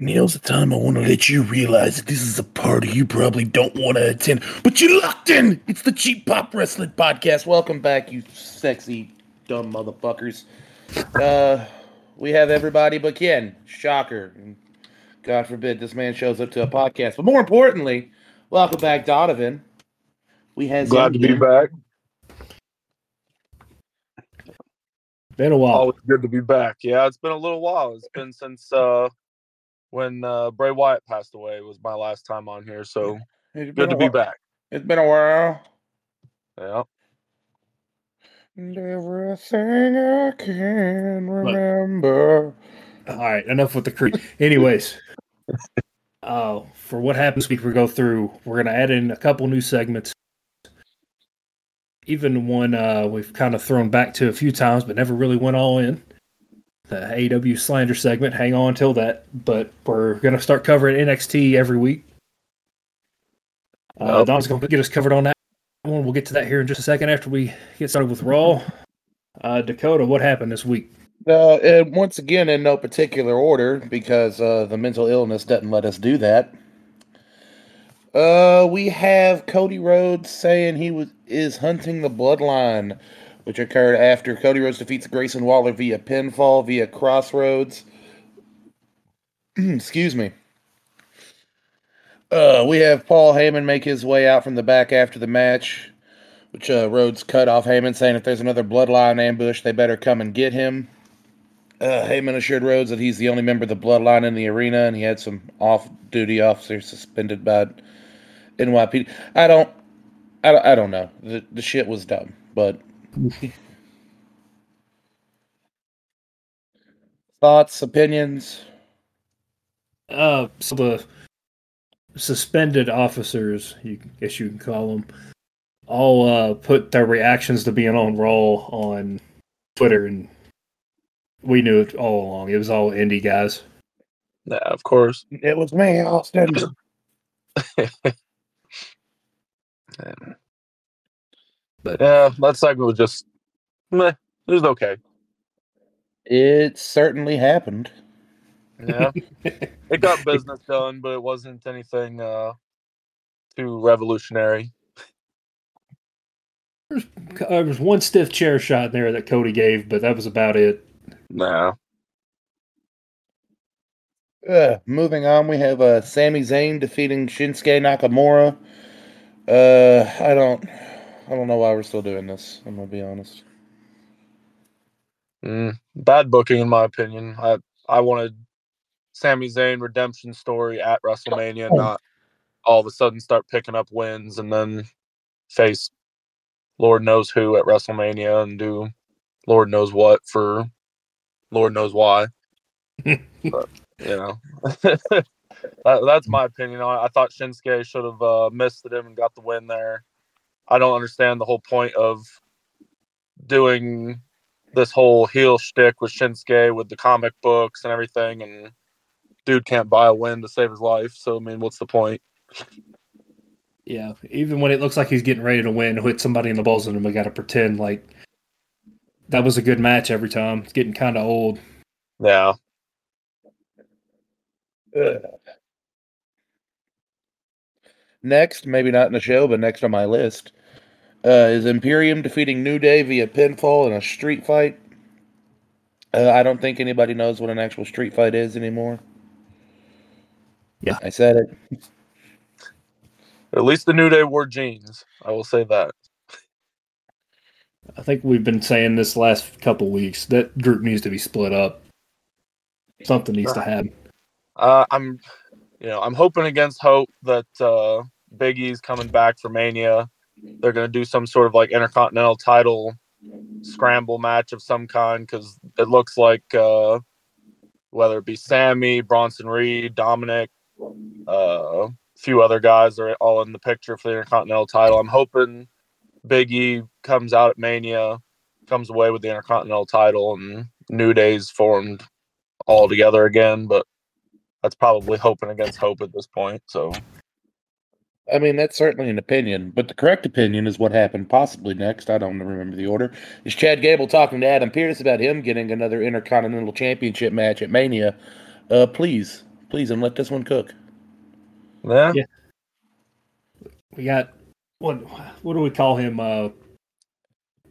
Now's the time I want to let you realize that this is a party you probably don't want to attend, but you're locked in. It's the Cheap Pop Wrestling Podcast. Welcome back, you sexy, dumb motherfuckers. Uh, we have everybody but Ken. Shocker. God forbid this man shows up to a podcast. But more importantly, welcome back, Donovan. We have Glad to be back. Been a while. Always good to be back. Yeah, it's been a little while. It's been since uh when uh Bray Wyatt passed away was my last time on here. So It's been good a to be while. back. It's been a while. Yeah. And everything I can remember. All right, enough with the creep. Anyways, uh, for what happens this week, we go through. We're gonna add in a couple new segments. Even one uh, we've kind of thrown back to a few times, but never really went all in. The AW slander segment. Hang on till that, but we're gonna start covering NXT every week. Uh, Yep. Don's gonna get us covered on that one. We'll get to that here in just a second after we get started with Raw. Uh, Dakota, what happened this week? Uh, and once again, in no particular order, because uh, the mental illness doesn't let us do that. Uh, we have Cody Rhodes saying he was is hunting the bloodline, which occurred after Cody Rhodes defeats Grayson Waller via pinfall via Cross Rhodes. Excuse me. Uh, we have Paul Heyman make his way out from the back after the match, which uh, Rhodes cut off Heyman, saying if there's another bloodline ambush, they better come and get him. Uh, Heyman assured Rhodes that he's the only member of the bloodline in the arena, and he had some off-duty officers suspended by NYPD. I don't, I, don't- I don't know. The the shit was dumb, but thoughts, opinions. Uh, so the suspended officers, you guess you can call them, all uh, put their reactions to being on roll on Twitter, and we knew it all along. It was all indie guys. Yeah, of course. It was me, Austin. But yeah, that segment was just meh. It was okay. It certainly happened. Yeah. it got business done, but it wasn't anything uh too revolutionary. Uh, there was one stiff chair shot in there that Cody gave, but that was about it. Nah. Uh, moving on, we have uh, Sami Zayn defeating Shinsuke Nakamura. Uh, I don't, I don't know why we're still doing this. I'm gonna be honest. Mm, bad booking in my opinion. I I wanted Sami Zayn redemption story at WrestleMania, not all of a sudden start picking up wins and then face Lord knows who at WrestleMania and do Lord knows what for Lord knows why. but you know, that, that's my opinion on it. I thought Shinsuke should have uh, missed it and got the win there. I don't understand the whole point of doing this whole heel shtick with Shinsuke with the comic books and everything, and dude can't buy a win to save his life. So I mean, what's the point? Yeah, even when it looks like he's getting ready to win, hit somebody in the balls, and we got to pretend like that was a good match every time. It's getting kind of old. Yeah, Next, maybe not in the show, but next on my list, uh, is Imperium defeating New Day via pinfall in a street fight. Uh, I don't think anybody knows what an actual street fight is anymore. Yeah. I said it. at least the New Day wore jeans. I will say that. I think we've been saying this last couple weeks that group needs to be split up. Something needs to happen. Uh, I'm, you know, I'm hoping against hope that uh, Big E's coming back for Mania. They're going to do some sort of like intercontinental title scramble match of some kind because it looks like uh, whether it be Sammy, Bronson Reed, Dominik, uh, a few other guys are all in the picture for the intercontinental title. I'm hoping Big E comes out at Mania, comes away with the intercontinental title, and New Day's formed all together again. But that's probably hoping against hope at this point. So I mean, that's certainly an opinion, but the correct opinion is what happened possibly next. I don't remember the order. Is Chad Gable talking to Adam Pearce about him getting another Intercontinental Championship match at Mania? Uh, please, please and let this one cook. Yeah. Yeah. We got what? What do we call him? Uh,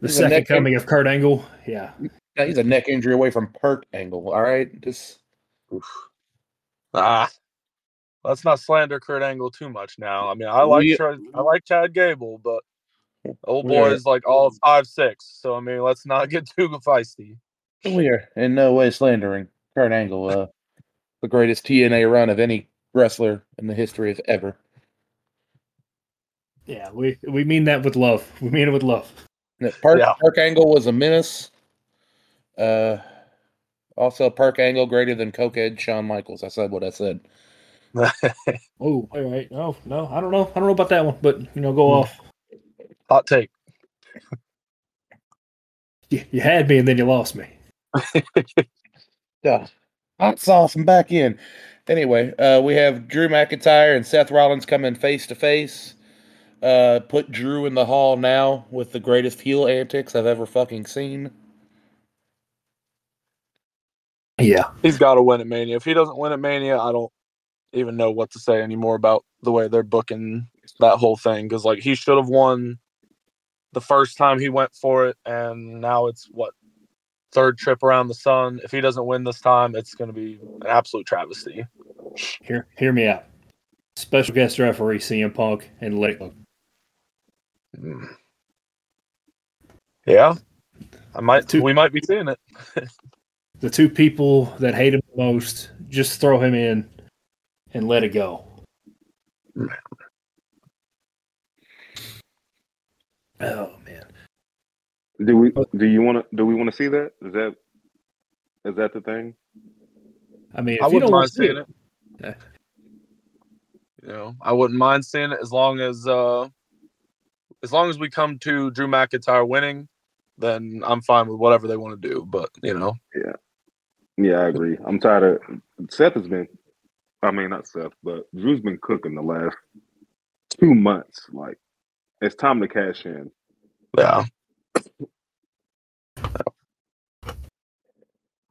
the He's second neck- coming of Kurt Angle. Yeah. Yeah, he's a neck injury away from Perk Angle. All right, just Ah. Let's not slander Kurt Angle too much now. I mean, I like We- Chad- I like Chad Gable, but old boy are- is like all five six. So I mean, let's not get too feisty. we are in no way slandering Kurt Angle, uh, the greatest TNA run of any wrestler in the history of ever. Yeah. We we mean that with love. We mean it with love. Yeah, Perk, Yeah. Perk Angle was a menace. Uh, also, Park Angle greater than Cokehead Shawn Michaels. I said what I said. Oh, all right. No, no, I don't know. I don't know about that one, but you know, go Hmm. off. Hot take. You, you had me, and then you lost me. Yeah. Hot sauce and back in. Anyway, uh, we have Drew McIntyre and Seth Rollins coming face to face. Uh, put Drew in the hall now with the greatest heel antics I've ever fucking seen. Yeah. He's got to win at Mania. If he doesn't win at Mania, I don't even know what to say anymore about the way they're booking that whole thing. Because like he should have won the first time he went for it, and now it's what third trip around the sun. If he doesn't win this time, it's going to be an absolute travesty. Hear hear me out. Special guest referee CM Punk and let it go. Mm. Yeah, I might. Two- We might be seeing it. The two people that hate him the most, just throw him in and let it go. Oh man. Do we? Do you want to? Do we want to see that? Is that? Is that the thing? I mean, if I you wouldn't don't want mind to see seeing it, it. Yeah. You know, I wouldn't mind seeing it as long as uh as long as we come to Drew McIntyre winning, then I'm fine with whatever they want to do. But you know, yeah, Yeah, I agree. I'm tired of Seth has been. I mean, not Seth, but Drew's been cooking the last two months. Like, it's time to cash in. yeah.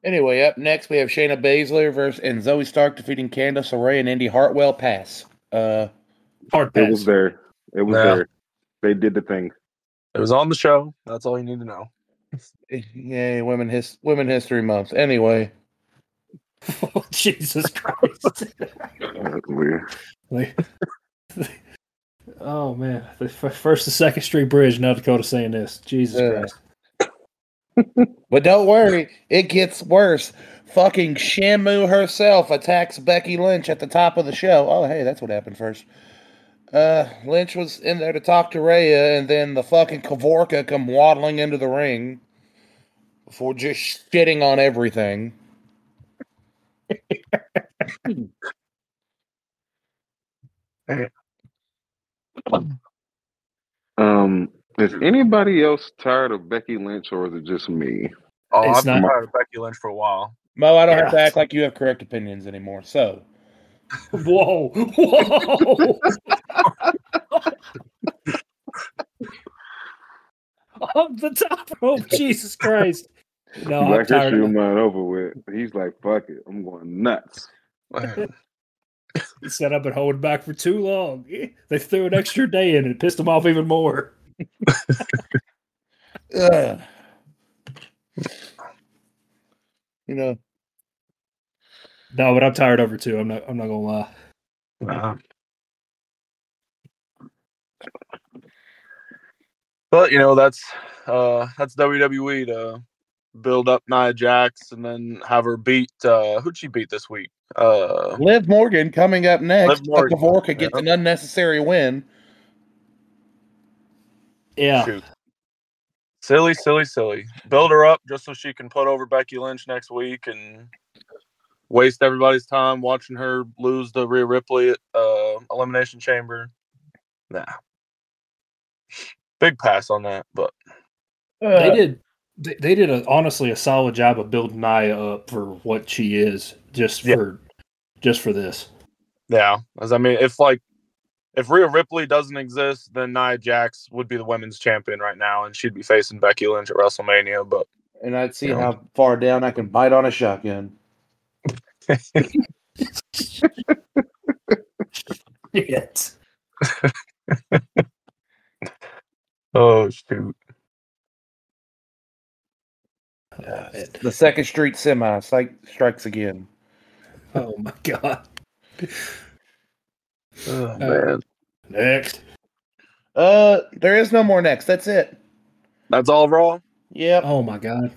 Anyway, up next we have Shayna Baszler versus and Zoey Stark defeating Candice LeRae and Indi Hartwell. Pass. Uh, hard It was there. It was Yeah. there. They did the thing. It was on the show. That's all you need to know. yay, women his Women History Month. Anyway, Oh, Jesus Christ. That's weird. Oh man, the f- first to second Street Bridge, in North Dakota saying this. Jesus Yeah. Christ. but don't worry, it gets worse. Fucking Shamu herself attacks Becky Lynch at the top of the show. Oh, hey, that's what happened first. Uh, Lynch was in there to talk to Rhea, and then the fucking Kavorka come waddling into the ring before just shitting on everything. Um, is anybody else tired of Becky Lynch, or is it just me? Oh, It's I've been not- tired of Becky Lynch for a while. Mo, I don't have to act like you have correct opinions anymore. So, Whoa, whoa. Off the top rope, Jesus Christ. No, I'm Black tired History of it. Month over with. He's like, fuck it, I'm going nuts. He said I've been holding back for too long. They threw an extra day in and it pissed him off even more. ugh. you know, No, but I'm tired over too. I'm not I'm not gonna lie. Uh, but you know that's uh that's WWE to build up Nia Jax and then have her beat uh who'd she beat this week? Uh Liv Morgan coming up next. Liv Morgan, Kavorka gets yeah. an unnecessary win. Yeah. shoot. Silly, silly, silly. Build her up just so she can put over Becky Lynch next week and waste everybody's time watching her lose to Rhea Ripley at uh, Elimination Chamber. Nah. Big pass on that, but They did they, they did a, honestly a solid job of building Nia up for what she is just Yeah. for just for this. yeah. As I mean, if like if Rhea Ripley doesn't exist, then Nia Jax would be the women's champion right now, and she'd be facing Becky Lynch at WrestleMania. But and I'd see Yeah. how far down I can bite on a shotgun. Shit. Oh shoot. Uh, it- The Second Street semi strike, strikes again. oh my god. Oh, Uh, man. Next. Uh, there is no more next. That's it. That's all raw? Yep. Oh my god.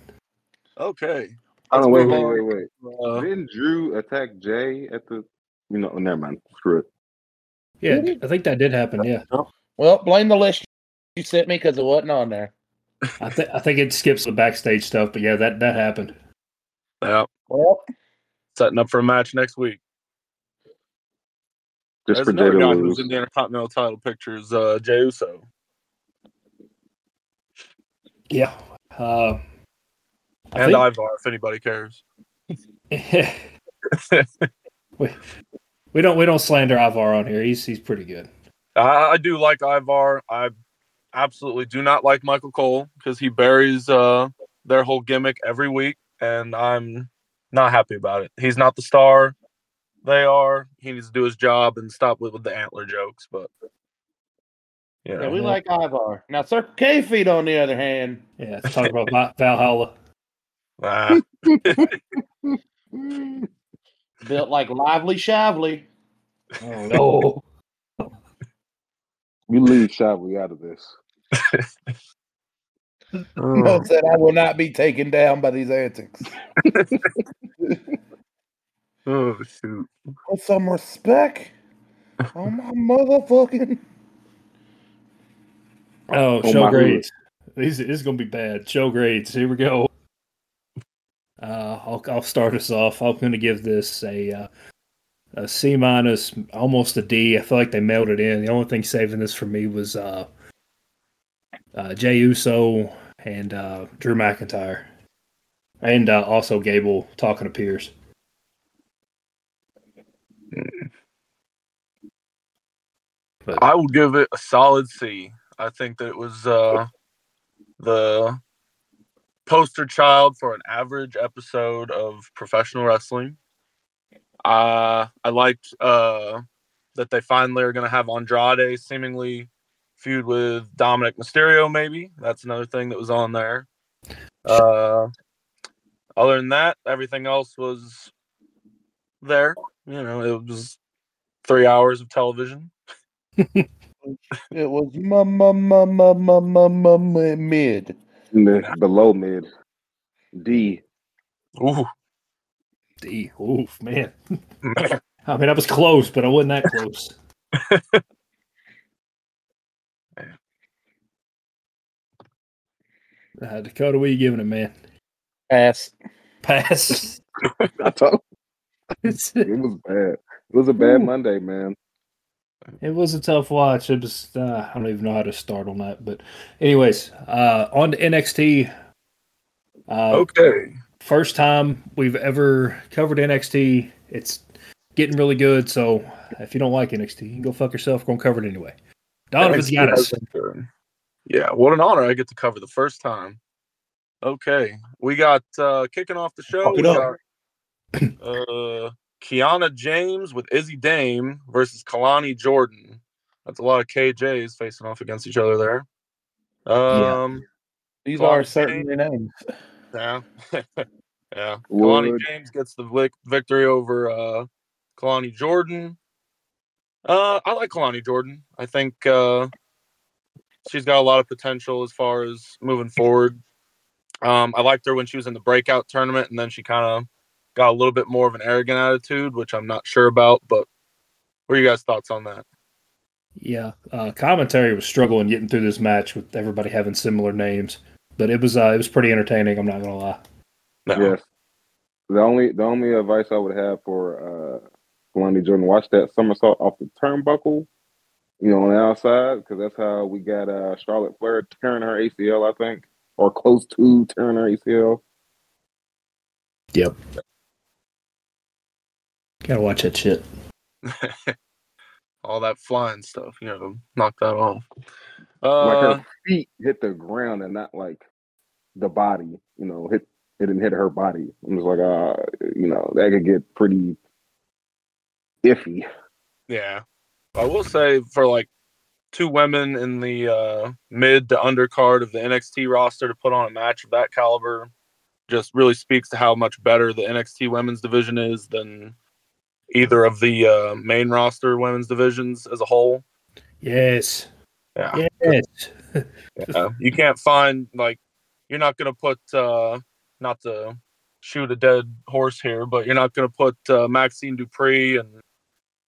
Okay. Oh, Let's wait, wait, wait, wait. Uh, Didn't Drew attack Jey at the? You know, never mind. Screw it. Yeah, I think that did happen. Yeah, Well, blame the list you sent me because it wasn't on there. I think I think it skips the backstage stuff, but yeah, that that happened. yeah. Well, Setting up for a match next week. Just There's for Jey another to guy lose. who's in the Intercontinental title pictures, uh, Jey Uso. Yeah. Uh, I And think- Ivar, if anybody cares. we, we don't we don't slander Ivar on here. He's he's pretty good. I, I do like Ivar. I absolutely do not like Michael Cole because he buries uh, their whole gimmick every week, and I'm not happy about it. He's not the star they are. He needs to do his job and stop with, with the antler jokes. But you know, yeah, we like Ivar. Now, Sir K feet, on the other hand, Yeah, let's talk about Valhalla. ah, built like lively Shavely. Oh no. You leave Shavli out of this. Mo said, "I will not be taken down by these antics." oh shoot. With some respect, on my motherfucking. Oh, Oh, show grades. This, this is gonna be bad. Show grades. Here we go. Uh, I'll I'll start us off. I'm gonna give this a uh, a C minus, almost a D. I feel like they mailed it in. The only thing saving this for me was uh, uh, Jey Uso and uh, Drew McIntyre, and uh, also Gable talking to Pearce. But I will give it a solid C. I think that it was uh, the poster child for an average episode of professional wrestling. Uh, I liked uh, that they finally are going to have Andrade seemingly feud with Dominik Mysterio. Maybe that's another thing that was on there. Uh, other than that, everything else was there. You know, it was three hours of television. it was my, my, my, my, my, my, my, my mid. Below mid. D. Ooh. D. Oof, man. I mean, I was close, but I wasn't that close. Uh, Dakota, what are you giving it, man? Pass. Pass. I told it it was bad. It was a bad Monday, man. It was a tough watch. It was. Uh, I don't even know how to start on that. But, anyways, uh, on to NXT. Uh, okay. First time we've ever covered NXT. It's getting really good. So, if you don't like NXT, you can go fuck yourself. We're gonna cover it anyway. Donovan's got us. Yeah, what an honor I get to cover the first time. Okay, we got uh kicking off the show. Fuck We got uh Kiana James with Izzy Dame versus Kelani Jordan. That's a lot of KJs facing off against each other there. Um, These are I'm certainly names. Yeah, yeah. Kalani Would. James gets the vic- victory over uh Kelani Jordan. Uh, I like Kelani Jordan. I think uh, she's got a lot of potential as far as moving forward. Um, I liked her when she was in the breakout tournament, and then she kind of got a little bit more of an arrogant attitude, which I'm not sure about. But what are you guys' thoughts on that? Yeah, uh, commentary was struggling getting through this match with everybody having similar names, but it was uh, it was pretty entertaining. I'm not gonna lie. No. Yes. The only the only advice I would have for uh Kelani Jordan, watch that somersault off the turnbuckle, you know, on the outside, because that's how we got uh Charlotte Flair tearing her ACL, I think, or close to tearing her ACL. Yep. Gotta watch that shit. All that flying stuff, you know, knock that off. like Uh, her feet hit the ground and not like the body, you know, hit it didn't hit her body. I'm just like, uh, you know, that could get pretty iffy. Yeah. I will say for like two women in the uh, mid to undercard of the NXT roster to put on a match of that caliber just really speaks to how much better the NXT women's division is than either of the uh, main roster women's divisions as a whole. Yes. Yeah. Yes. yeah. You can't find like you're not gonna put uh not to shoot a dead horse here, but you're not gonna put uh, Maxxine Dupri and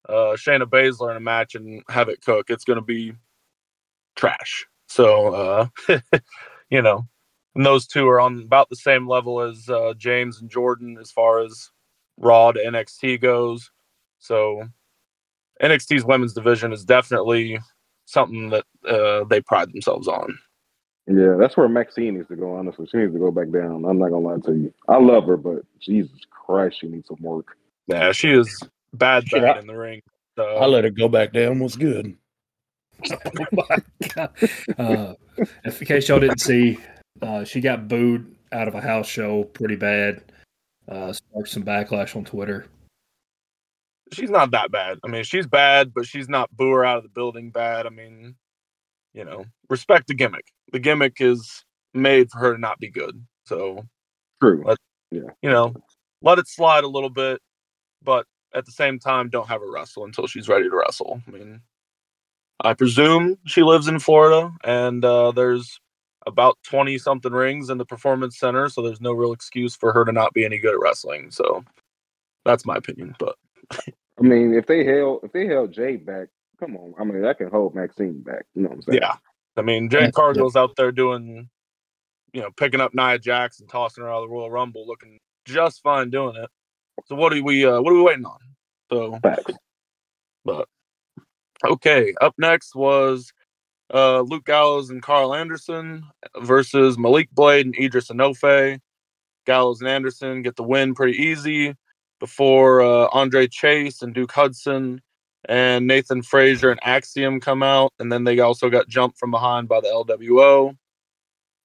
uh Shayna Baszler in a match and have it cook. It's gonna be trash. So uh you know, and those two are on about the same level as uh, James and Jordan as far as Raw to NXT goes. So NXT's women's division is definitely something that uh, they pride themselves on. Yeah, that's where Maxine needs to go. Honestly, she needs to go back down. I'm not gonna lie to you. I love her, but Jesus Christ, she needs some work. Yeah, she is bad, Shit, bad I- in the ring. So, I let her go back down. Was good. oh my god. Uh, in case y'all didn't see, uh, she got booed out of a house show pretty bad. Uh, sparked some backlash on Twitter. she's not that bad. I mean, she's bad, but she's not boo her out of the building bad. I mean, you know, respect the gimmick. The gimmick is made for her to not be good. So, True. Yeah. you know, let it slide a little bit, but at the same time, don't have her wrestle until she's ready to wrestle. I mean, I presume she lives in Florida, and uh, there's about 20 something rings in the performance center, so there's no real excuse for her to not be any good at wrestling. So, that's my opinion. But I mean, if they held if they held Jay back, come on. I mean, that can hold Maxine back. You know what I'm saying? yeah, I mean, Jade Cargill's out there doing, you know, picking up Nia Jax and tossing her out of the Royal Rumble, looking just fine doing it. So what are we uh what are we waiting on? So Facts. but okay, up next was uh Luke Gallows and Karl Anderson versus Malik Blade and Idris Enofe. Gallows and Anderson get the win pretty easy before uh, Andre Chase and Duke Hudson and Nathan Frazer and Axiom come out, and then they also got jumped from behind by the LWO.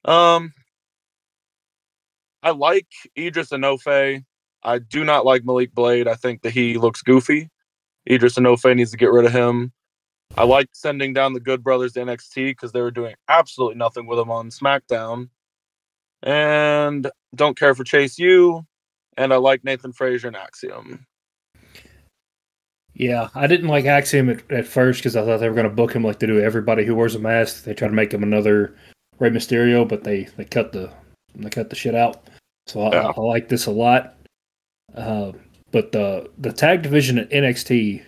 Um, I like Idris Enofe. I do not like Malik Blade. I think that he looks goofy. Idris Enofe needs to get rid of him. I like sending down the Good Brothers to NXT because they were doing absolutely nothing with him on SmackDown. And don't care for Chase U. And I like Nathan Frazier and Axiom. Yeah, I didn't like Axiom at, at first because I thought they were going to book him like they do everybody who wears a mask. They try to make him another Rey Mysterio, but they, they cut the they cut the shit out. So I, Yeah. I, like this a lot. Uh, but the the tag division at NXT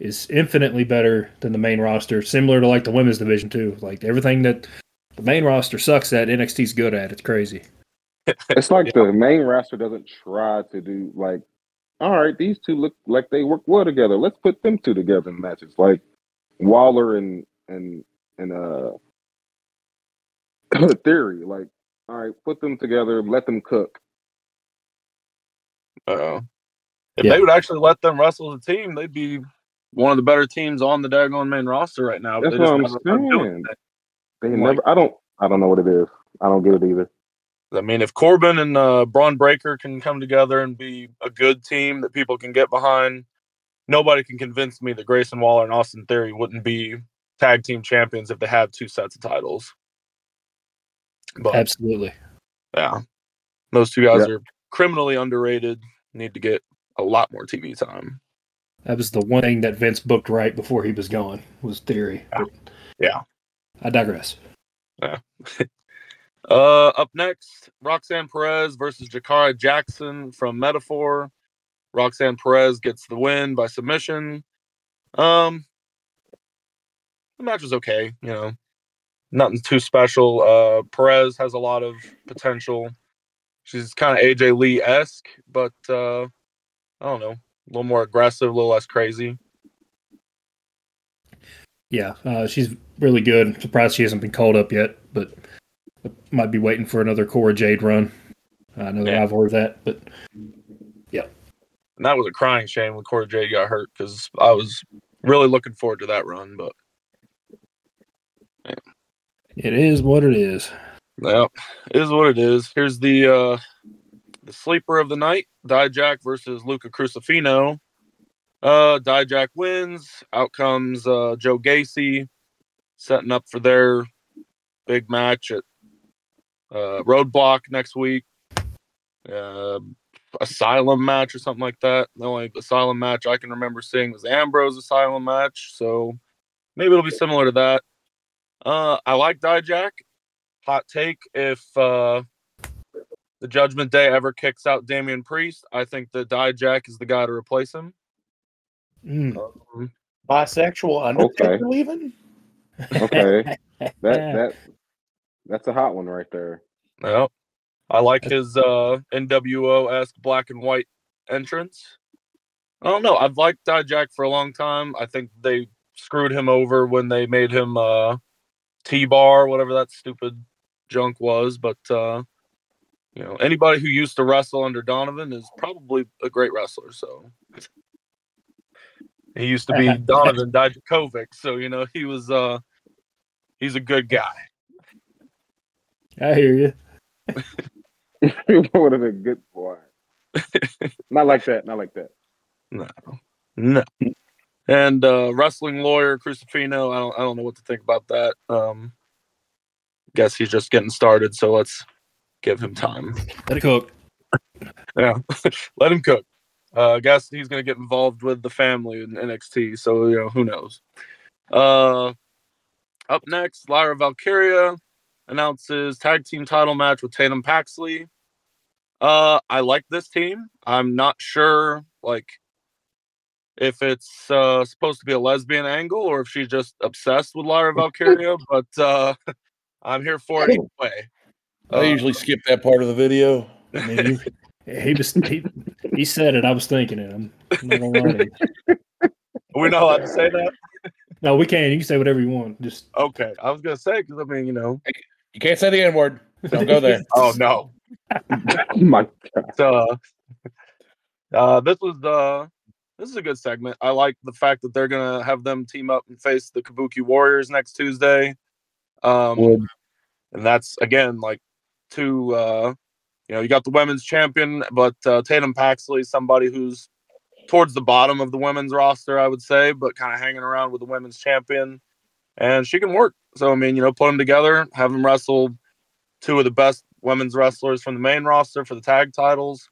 is infinitely better than the main roster. Similar to like the women's division too. Like everything that the main roster sucks at, NXT's good at. It's crazy. It's like Yeah. the main roster doesn't try to do like, all right, these two look like they work well together. Let's put them two together in matches. Like Waller and and and uh Theory. Like, all right, put them together, let them cook. Uh, if Yeah. they would actually let them wrestle as a team, they'd be one of the better teams on the daggone main roster right now. That's they just what I'm never saying. it. They Like- never. I don't. I don't know what it is. I don't get it either. I mean, if Corbin and uh, Bron Breakker can come together and be a good team that people can get behind, nobody can convince me that Grayson Waller and Austin Theory wouldn't be tag team champions if they had two sets of titles. But Absolutely. yeah, those two guys Yeah. are criminally underrated. Need to get a lot more TV time. That was the one thing that Vince booked right before he was gone was theory. Yeah. Yeah. I digress. Uh, up next, Roxanne Perez versus Jakara Jackson from Meta-Four. Roxanne Perez gets the win by submission. Um, the match was okay, you know, nothing too special. Uh, Perez has a lot of potential. She's kind of AJ Lee esque, but uh, I don't know, a little more aggressive, a little less crazy. Yeah, uh, she's really good. Surprised she hasn't been called up yet, but might be waiting for another Cora Jade run. I know Yeah. I've heard that, but yeah. And that was a crying shame when Cora Jade got hurt because I was really looking forward to that run, but it is what it is. Yep, it is what it is. Here's the uh the sleeper of the night, Dijak versus Luca Crucifino. Uh, Dijak wins. Out comes uh, Joe Gacy, setting up for their big match at uh, Roadblock next week. Uh, Asylum match or something like that. The only Asylum match I can remember seeing was Ambrose Asylum match, so maybe it'll be similar to that. Uh, I like Dijak. Hot take: If uh, the Judgment Day ever kicks out Damian Priest, I think that Dijak is the guy to replace him. Mm. Um, Bisexual Undertaker Okay. leaving? Okay, that that that's a hot one right there. Yeah. I like his uh NWO esque black and white entrance. I don't know. I've liked Dijak for a long time. I think they screwed him over when they made him uh T bar, whatever that stupid junk was. But uh you know, anybody who used to wrestle under Donovan is probably a great wrestler. So he used to be Donovan Dijakovic, so you know he was uh he's a good guy. I hear you. would have been good boy. not like that. Not like that. No, no. And uh, wrestling lawyer Crucifino, I don't, I don't know what to think about that. Um, guess he's just getting started, so let's give him time. Let it cook. Yeah, let him cook. Uh, I guess he's gonna get involved with the family in NXT, so you know who knows. Uh, up next, Lyra Valkyria announces tag team title match with Tatum Paxley. Uh, I like this team. I'm not sure, like, if it's uh, supposed to be a lesbian angle or if she's just obsessed with Lyra Valkyria, but uh, I'm here for it either way. I usually skip that part of the video. I mean, you- he was he, he said it. I was thinking it. I'm not gonna lie. We're not allowed to say that. No, we can. You can say whatever you want. Just Okay, I was gonna say because I mean, you know, You can't say the N word. Don't go there. oh no, Oh my god. uh, uh, this was uh, this is a good segment. I like the fact that they're gonna have them team up and face the Kabuki Warriors next Tuesday. Um, Would. and that's again like two. Uh, you know, you got the women's champion, but uh, Tatum Paxley, somebody who's towards the bottom of the women's roster, I would say, but kind of hanging around with the women's champion, and she can work. So I mean, you know, put them together, have them wrestle two of the best women's wrestlers from the main roster for the tag titles.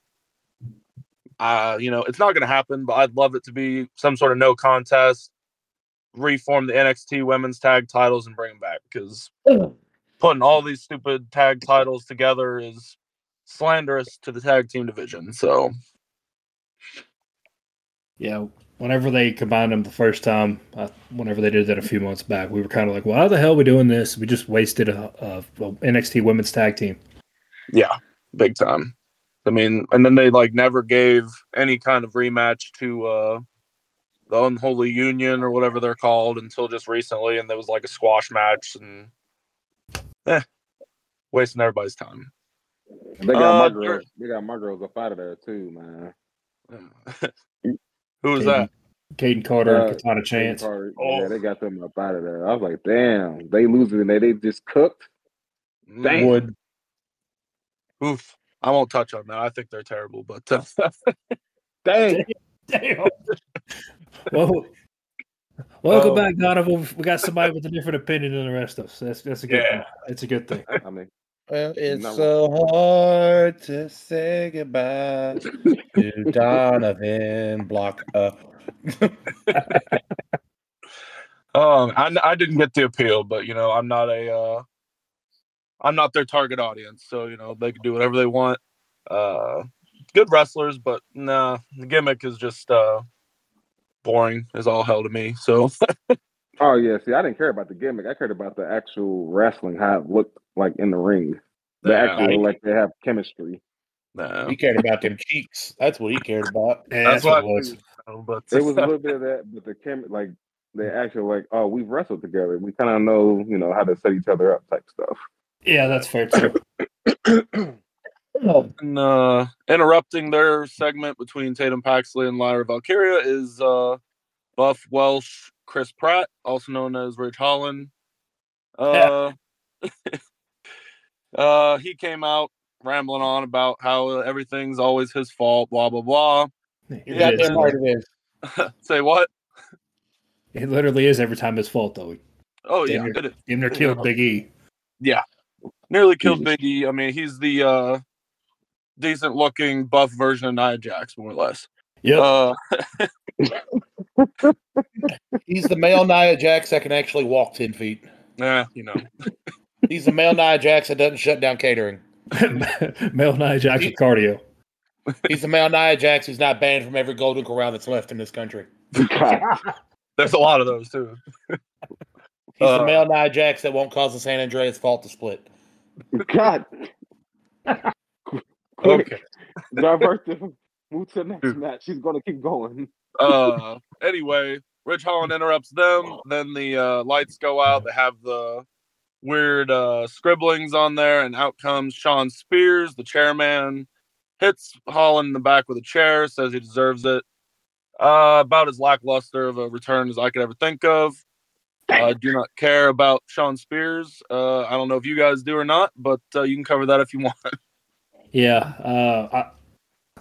Uh, you know, it's not going to happen, but I'd love it to be some sort of no contest, reform the NXT women's tag titles and bring them back because putting all these stupid tag titles together is slanderous to the tag team division. So, yeah. Whenever they combined them the first time, uh, whenever they did that a few months back, we were kind of like, "Why the hell are we doing this? We just wasted a, a, a NXT women's tag team." yeah, big time. I mean, and then they like never gave any kind of rematch to uh the unholy union or whatever they're called until just recently, and there was like a squash match and eh, wasting everybody's time. They got Uh, my girls. They got my girls up out of there too, man. Who was Caden, that? Kayden Carter Uh, and Katana Chance. Carter, Oh. Yeah, they got them up out of there. I was like, damn, they losing and they they just cooked. Damn. Would. Oof. I won't touch on that. I think they're terrible, but uh, Dang. Damn. well, welcome Oh. back, Donovan. We got somebody with a different opinion than the rest of us. That's that's a good. Yeah. Thing. It's a good thing. I mean, Well, it's Not so hard to say goodbye to Donovan Block. Uh, um, I, I didn't get the appeal, but you know, I'm not a, uh, I'm not their target audience, so you know they can do whatever they want. Uh, good wrestlers, but nah, the gimmick is just uh, boring as all hell to me. So oh yeah. See, I didn't care about the gimmick. I cared about the actual wrestling, how it looked like in the ring. The Yeah. actual like they have chemistry. nah. he cared about them cheeks. That's what he cared about. Yeah, That's that's what what- it was. but It was a little bit of that, but the chem like they actually like, oh, we've wrestled together. We kind of know, you know, how to set each other up type stuff. Yeah, that's fair too. And, uh, interrupting their segment between Tatum Paxley and Lyra Valkyria is uh, Buff Welsh Chris Pratt, also known as Rich Holland. Uh, uh, he came out rambling on about how everything's always his fault, blah blah blah. You It got is. that part of this. Say what? It literally is every time his fault though. Oh Damn yeah, it. it is. Damn near killed Big E. Yeah, nearly killed Jesus. Big E. I mean, he's the uh, decent looking buff version of Nia Jax, more or less. Yeah. Uh, He's the male Nia Jax that can actually walk 10 feet. yeah, you know. He's the male Nia Jax that doesn't shut down catering. male Nia Jax with cardio. He's the male Nia Jax who's not banned from every Golden Corral that's left in this country. There's a lot of those too. He's Uh, the male Nia Jax that won't cause the San Andreas fault to split. God. Okay. Divert the move to the next match. She's gonna keep going. Uh, anyway, Ridge Holland interrupts them. Then the uh, lights go out. They have the weird uh, scribblings on there, and out comes Shawn Spears, the chairman, hits Holland in the back with a chair, says he deserves it. Uh, about as lackluster of a return as I could ever think of. I do not care about Shawn Spears. Uh, I don't know if you guys do or not, but uh, you can cover that if you want. Yeah, uh, I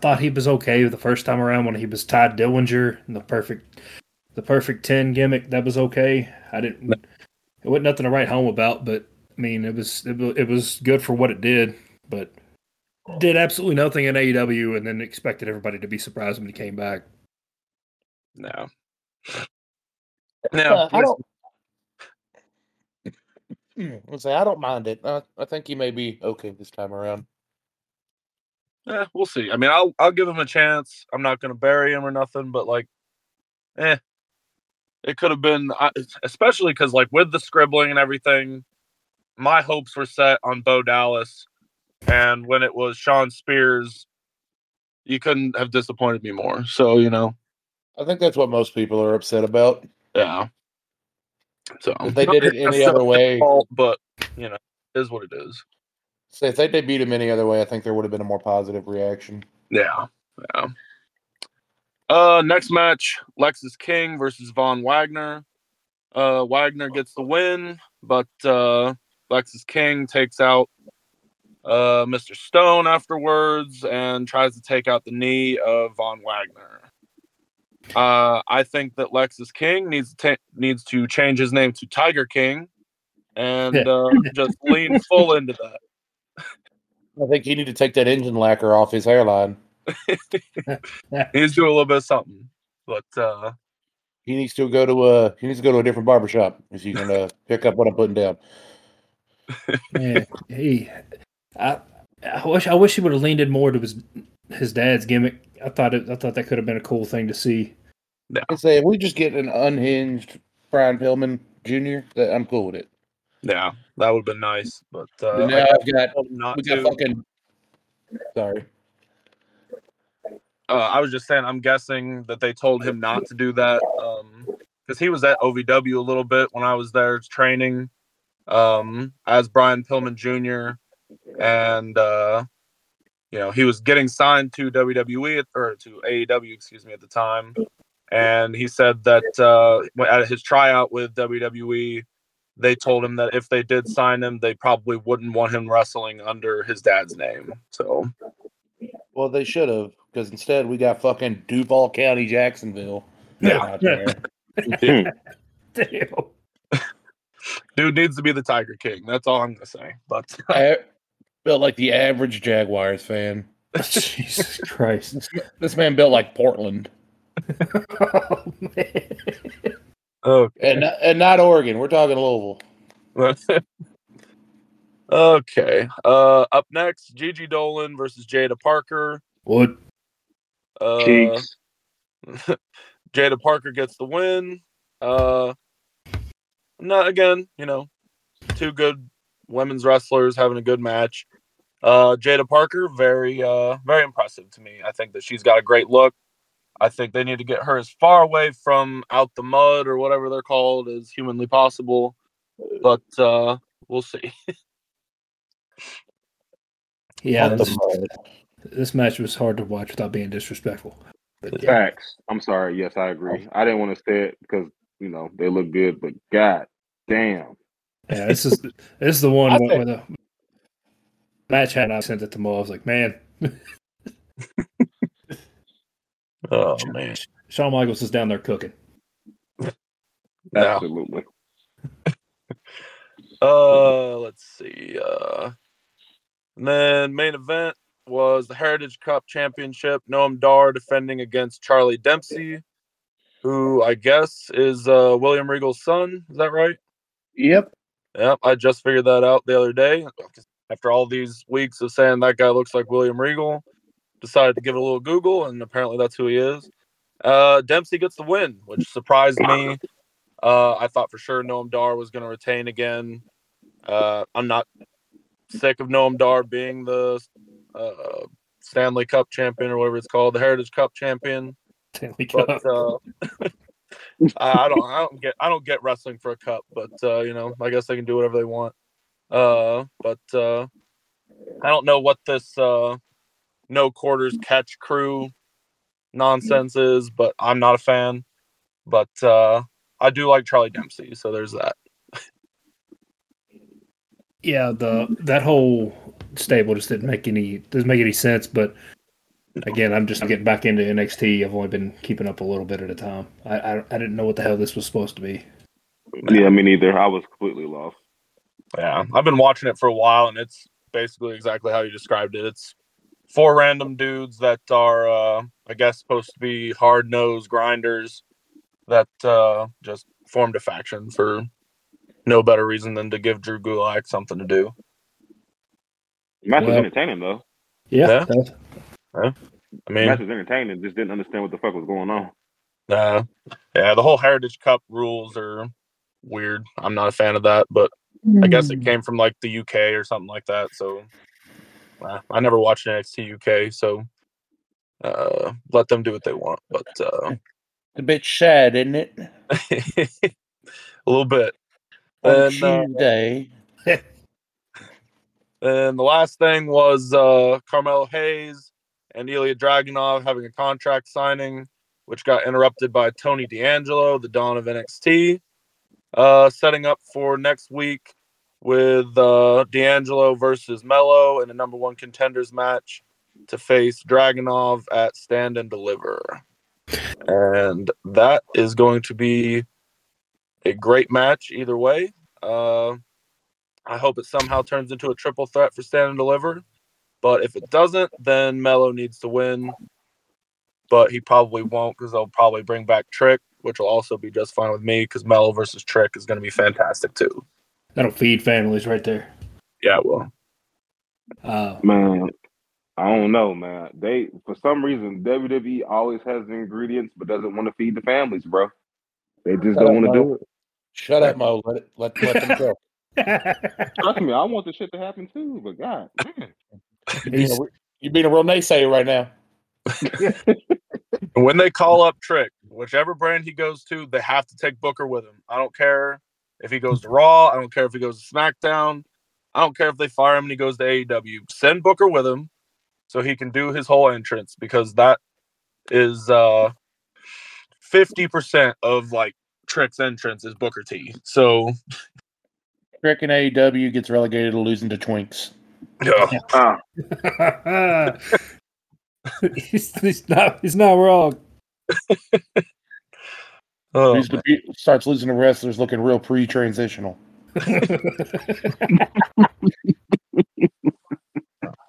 thought he was okay the first time around when he was Todd Dillinger and the perfect, the perfect ten gimmick. That was okay. I didn't. It wasn't nothing to write home about, but I mean, it was it, it was good for what it did, but did absolutely nothing in AEW, and then expected everybody to be surprised when he came back. No. no, Uh, I don't. Let's say I don't mind it. Uh, I think he may be okay this time around. Eh, we'll see. I mean, I'll I'll give him a chance. I'm not going to bury him or nothing, but like, eh, it could have been, especially because like with the scribbling and everything, my hopes were set on Bo Dallas, and when it was Shawn Spears, you couldn't have disappointed me more. So you know, I think that's what most people are upset about. yeah. So If they did it any other way, fault, but you know, it is what it is. Say if they debuted him any other way, I think there would have been a more positive reaction. Yeah, yeah. Uh, next match: Lexis King versus Von Wagner. Uh, Wagner gets the win, but uh, Lexis King takes out uh, Mr. Stone afterwards and tries to take out the knee of Von Wagner. Uh, I think that Lexis King needs to ta- needs to change his name to Tiger King and uh, just lean full into that. I think he need to take that engine lacquer off his hairline. He needs to do a little bit of something, but uh, He needs to go to a he needs to go to a different barbershop if you can uh, pick up what I'm putting down. Yeah, he. I, I wish I wish he would have leaned in more to his his dad's gimmick. I thought it. I thought that could have been a cool thing to see. I say if we just get an unhinged Brian Pillman Jr., that I'm cool with it. Yeah, that would have been nice, but uh, now I've got not we got fucking sorry. Uh, I was just saying, I'm guessing that they told him not to do that because he was at OVW a little bit when I was there training um, as Brian Pillman Jr. And uh, you know he was getting signed to WWE at- or to AEW, excuse me, at the time. And he said that uh, at his tryout with WWE, they told him that if they did sign him, they probably wouldn't want him wrestling under his dad's name. So Well, they should have because instead we got fucking Duval County, Jacksonville. Yeah. out there. Damn. dude needs to be the Tiger King. That's all I'm gonna say. But I built like the average Jaguars fan. Jesus Christ. This man built like Portland oh, man. And and not Oregon. We're talking Louisville. okay. Uh, up next, Gigi Dolan versus Jaida Parker. What? Uh, Cheeks. Jaida Parker gets the win. Uh, not again, you know, two good women's wrestlers having a good match. Uh, Jaida Parker, very, uh, very impressive to me. I think that she's got a great look. I think they need to get her as far away from out the mud or whatever they're called as humanly possible. But uh, we'll see. Yeah, this, this match was hard to watch without being disrespectful. But yeah, Facts. I'm sorry. Yes, I agree. I didn't want to say it because you know they look good, but god damn. yeah, this is this is the one where, think- where the match had. I sent it to Mo. I was like, man, Oh man. Shawn Michaels is down there cooking. Absolutely. Uh, let's see. Uh, and then main event was the Heritage Cup Championship. Noam Dar defending against Charlie Dempsey, who I guess is uh, William Regal's son. Is that right? Yep. Yep, I just figured that out the other day. After all these weeks of saying that guy looks like William Regal, decided to give it a little Google, and apparently that's who he is. Uh, Dempsey gets the win, which surprised me. Uh, I thought for sure Noam Dar was going to retain again. Uh, I'm not sick of Noam Dar being the uh, Stanley Cup champion or whatever it's called, the Heritage Cup champion. Stanley Cup. But uh, I, I don't, I don't get, I don't get wrestling for a cup. But uh, you know, I guess they can do whatever they want. Uh, but uh, I don't know what this uh, no quarters catch crew nonsense is, but I'm not a fan. But uh, I do like Charlie Dempsey, so there's that. yeah, the that whole stable just didn't make any doesn't make any sense. But again, I'm just getting back into NXT. I've only been keeping up a little bit at a time. I I, I didn't know what the hell this was supposed to be. Yeah, me neither. I was completely lost. Yeah, I've been watching it for a while, and it's basically exactly how you described it. It's four random dudes that are, uh, I guess, supposed to be hard nosed grinders that uh, just formed a faction for no better reason than to give Drew Gulak something to do. The match was entertaining though. Yeah, Yeah. that's- I The mean, match was entertaining. Just didn't understand what the fuck was going on. uh, yeah, the whole Heritage Cup rules are weird. I'm not a fan of that, but I guess it came from like the UK or something like that. So uh, I never watched NXT UK, so uh, let them do what they want. But uh, a bit sad, isn't it? a little bit. On And, uh, Tuesday. And the last thing was uh, Carmelo Hayes and Ilya Dragunov having a contract signing, which got interrupted by Tony D'Angelo, the Don of NXT, uh, setting up for next week with uh, D'Angelo versus Mello in a number one contenders match to face Dragunov at Stand and Deliver. And that is going to be a great match either way. Uh, I hope it somehow turns into a triple threat for Stand and Deliver. But if it doesn't, then Mello needs to win. But he probably won't because they'll probably bring back Trick, which will also be just fine with me because Mello versus Trick is going to be fantastic too. That'll feed families right there. Yeah, well, Uh, Man, I don't know, man. They for some reason WWE always has the ingredients but doesn't want to feed the families, bro. They just don't want to do it. Shut up, Mo. Let it let, let them go. Trust me, I want this shit to happen too, but God, man. You're being, a, you're being a real naysayer right now. when they call up Trick, whichever brand he goes to, they have to take Booker with him. I don't care if he goes to Raw. I don't care if he goes to SmackDown. I don't care if they fire him and he goes to AEW. Send Booker with him so he can do his whole entrance because that is uh 50% of like Trick's entrance is Booker T. So Trick and AEW gets relegated to losing to Twinks. yeah. Ah, he's, he's not he's not wrong. Oh, Loses to starts losing to wrestlers looking real pre-transitional.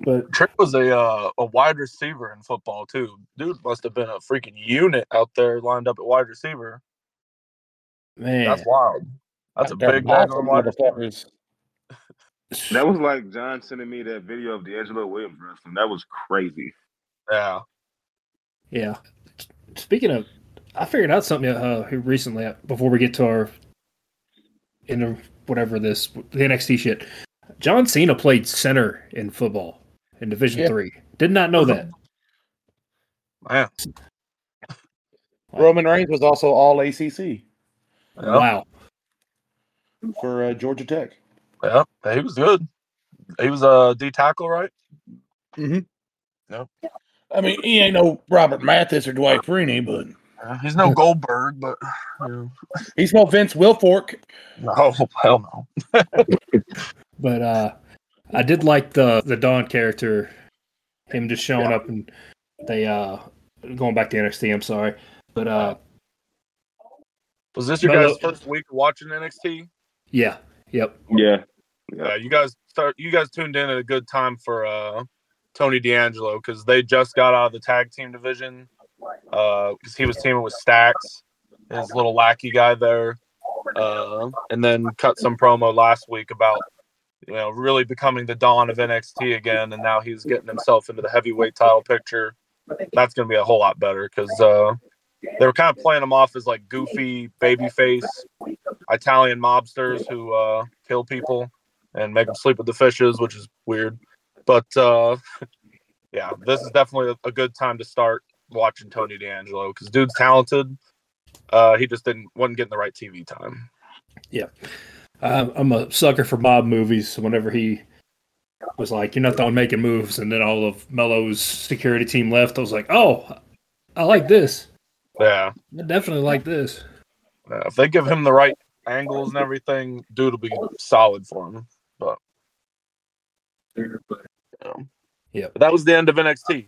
but Trick was a uh, a wide receiver in football too. Dude must have been a freaking unit out there lined up at wide receiver. man, That's wild. That's a big awesome doggone wide receiver. that was like John sending me that video of DeAngelo Williams wrestling. That was crazy. Yeah. yeah. Speaking of, I figured out something uh, here recently uh, before we get to our into whatever this the NXT shit. John Cena played center in football in Division Yeah. Three. Did not know that. Man. Roman Reigns was also all ACC Yeah. Wow. for uh, Georgia Tech. Yeah. He was good. He was a D tackle, right? Mm-hmm. No. I mean, he ain't no Robert Mathis or Dwight Freeney, but He's no Goldberg, but you he's no Vince Wilfork. no, hell no. But uh I did like the the Don character, him just showing up and they uh going back to NXT, I'm sorry. But uh, Was this your No, guys' first week watching NXT? yeah, yep. Yeah. Yeah, you guys start. You guys tuned in at a good time for uh, Tony D'Angelo because they just got out of the tag team division because he was teaming with Stacks, his little lackey guy there, uh, and then cut some promo last week about you know really becoming the Don of NXT again, and now he's getting himself into the heavyweight title picture. That's going to be a whole lot better because uh, they were kind of playing him off as like goofy babyface Italian mobsters who uh, kill people and make them sleep with the fishes, which is weird. But uh, yeah, this is definitely a good time to start watching Tony D'Angelo because dude's talented. Uh, he just didn't wasn't getting the right TV time. I'm, I'm a sucker for mob movies. So whenever he was like, "You're not the one making moves," and then all of Mello's security team left, I was like, "Oh, I like this. Yeah, I definitely like this." uh, if they give him the right angles and everything, dude will be solid for him. But yeah, know. Yep. But that was the end of NXT.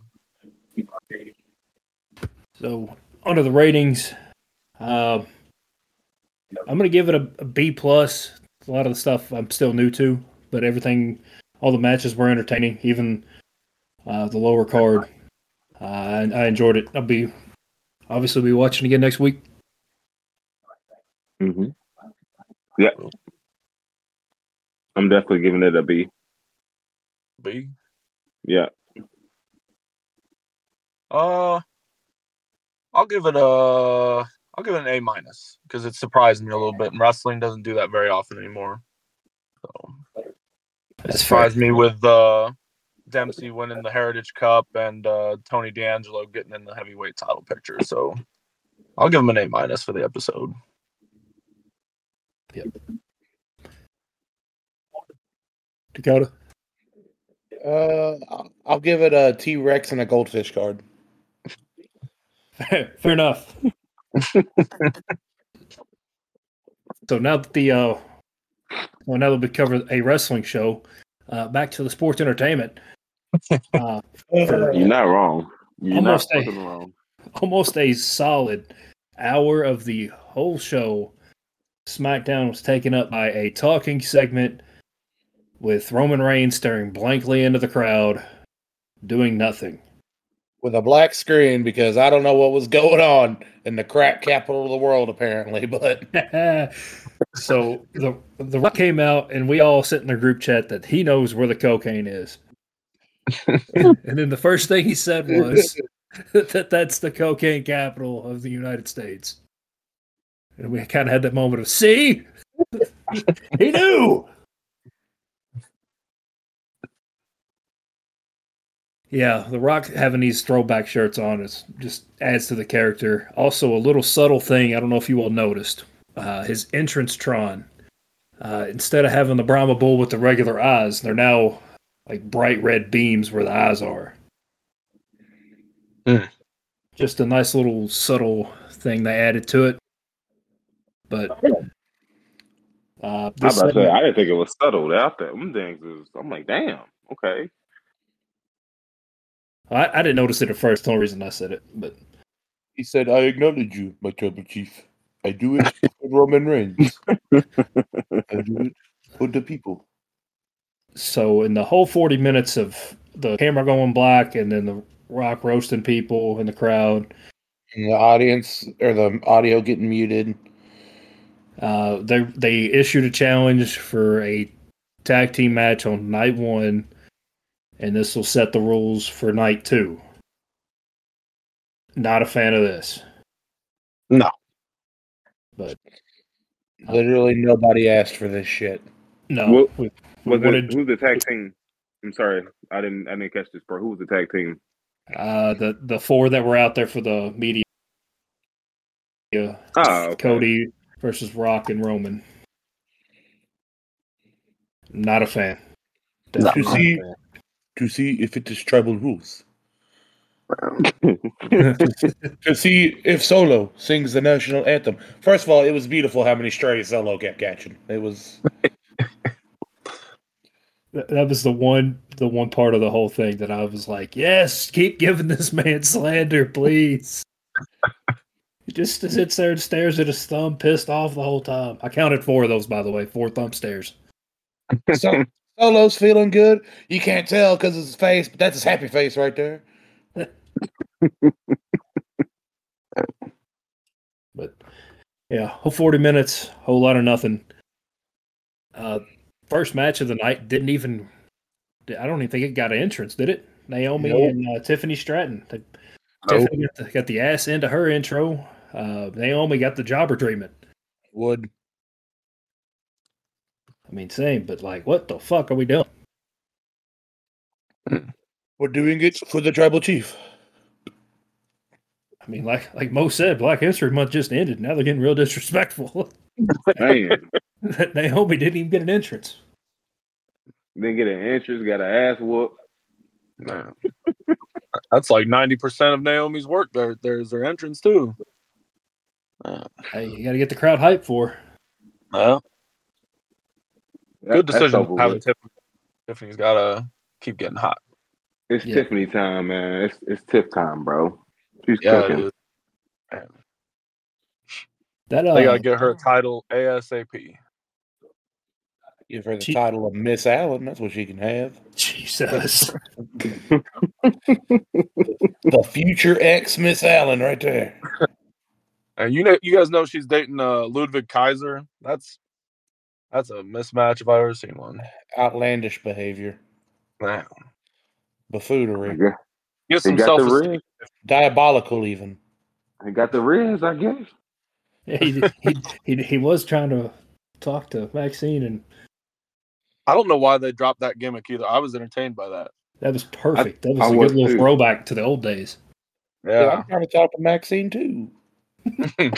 So under the ratings, uh, I'm gonna give it a, a B plus. A lot of the stuff I'm still new to, but everything, all the matches were entertaining. Even uh, the lower card, uh, I, I enjoyed it. I'll be obviously be watching again next week. hmm Yeah. I'm definitely giving it a B. B. Yeah. Uh, I'll give it a I'll give it an A minus because it surprised me a little bit, and wrestling doesn't do that very often anymore. So it That's surprised me with uh, Dempsey winning the Heritage Cup and uh, Tony D'Angelo getting in the heavyweight title picture. So I'll give him an A minus for the episode. Yep. Dakota. Uh, I'll- I'll give it a T Rex and a goldfish card. Fair, fair enough. so now that the uh, well, now that we covered a wrestling show, uh, back to the sports entertainment. Uh, You're not wrong. You're Almost not a- wrong. almost a solid hour of the whole show. SmackDown was taken up by a talking segment with Roman Reigns staring blankly into the crowd, doing nothing. With a black screen because I don't know what was going on in the crack capital of the world, apparently. But so the the Rock came out and we all sit in the group chat that he knows where the cocaine is. and then the first thing he said was that that's the cocaine capital of the United States. And we kind of had that moment of see, he knew. Yeah, The Rock having these throwback shirts on is just adds to the character. Also, a little subtle thing I don't know if you all noticed. Uh, his entrance Tron. Uh, instead of having the Brahma Bull with the regular eyes, they're now like bright red beams where the eyes are. Hmm. Just a nice little subtle thing they added to it. But uh, I this about to say, I didn't think it was settled out there. Them things is, I'm like, damn, okay. I, I didn't notice it at first. The only reason I said it, but he said, "I acknowledge you, my tribal chief. I do it for Roman Reigns. I do it for the people." so in the whole 40 minutes of the camera going black and then the rock roasting people in the crowd And the audience or the audio getting muted. uh, they they issued a challenge for a tag team match on night one and this will set the rules for night two not a fan of this No. but Literally nobody asked for this shit. no What- we, Was wanted- it, who's the tag team? I'm sorry, I didn't I didn't catch this part. Who was the tag team? uh, the the four that were out there for the media Ah, okay. Cody versus Rock and Roman. Not a fan. Definitely You not a see- fan. To see if it is tribal rules. to see if Solo sings the national anthem. First of all, it was beautiful how many strays Solo kept catching. It was That that was the one the one part of the whole thing that I was like, yes, keep giving this man slander, please. He just sits there and stares at his thumb, pissed off the whole time. I counted four of those, by the way, four thumb stares. So, Solo's feeling good. You can't tell because of his face, but that's his happy face right there. But yeah, whole 40 minutes, whole lot of nothing. Uh, first match of the night didn't even, I don't even think it got an entrance, did it? Naomi Nope. and uh, Tiffany Stratton. The- Nope. Tiffany got the, got the ass into her intro. Uh, Naomi got the jobber treatment. Would I mean, same, but like, what the fuck are we doing? Hmm. we're doing it for the tribal chief. I mean, like like Mo said, Black History Month just ended. Now they're getting real disrespectful. Man, Naomi didn't even get an entrance. didn't get an entrance, got an ass whoop. Man. That's like ninety percent of Naomi's work. There, there's her entrance too. Hey, you got to get the crowd hyped for. Well, That- good decision over having with. Tiffany. Tiffany's got to keep getting hot. It's Yeah. Tiffany time, man. It's it's Tiff time, bro. She's Yeah, cooking. That uh, They got to get her a title ASAP. Give her the She- title of Miss Allen. That's what she can have. Jesus. The future ex Miss Allen, right there. And you know, you guys know she's dating uh, Ludwig Kaiser. That's that's a mismatch if I ever seen one. Outlandish behavior, Man, buffoonery, Yeah, get some got self the esteem. Riz. diabolical. Even He got the Riz, I guess. Yeah, he, he he he was trying to talk to Maxxine, and I don't know why they dropped that gimmick either. I was entertained by that. that was perfect. that was I a was good little throwback to the old days. yeah. Yeah, I'm trying to talk to Maxxine too.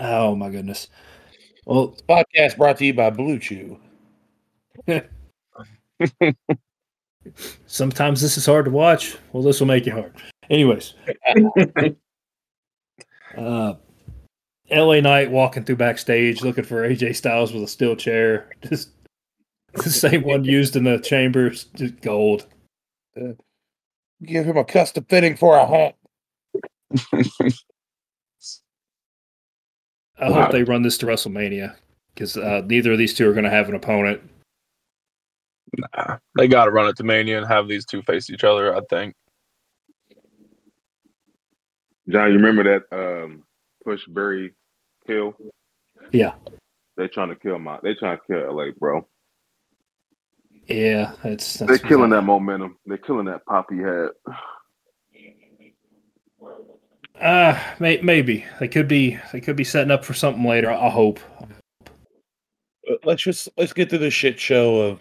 Oh my goodness. Well, Podcast brought to you by BlueChew. sometimes this is hard to watch. Well, this will make it hard. Anyways, uh, LA Knight walking through backstage looking for AJ Styles with a steel chair. Just the same one used in the chambers, just gold. Give him a custom fitting for a hat. I hope they run this to WrestleMania because uh, neither of these two are going to have an opponent. Nah, they got to run it to Mania and have these two face each other. I think. John, you remember that um push bury kill? Yeah. they're trying to kill my They're trying to kill LA, bro. Yeah, that's, that's They're killing that momentum. They're killing that pop he had. Uh, may, maybe they could be they could be setting up for something later. I hope. Uh, Let's just let's get through the shit show of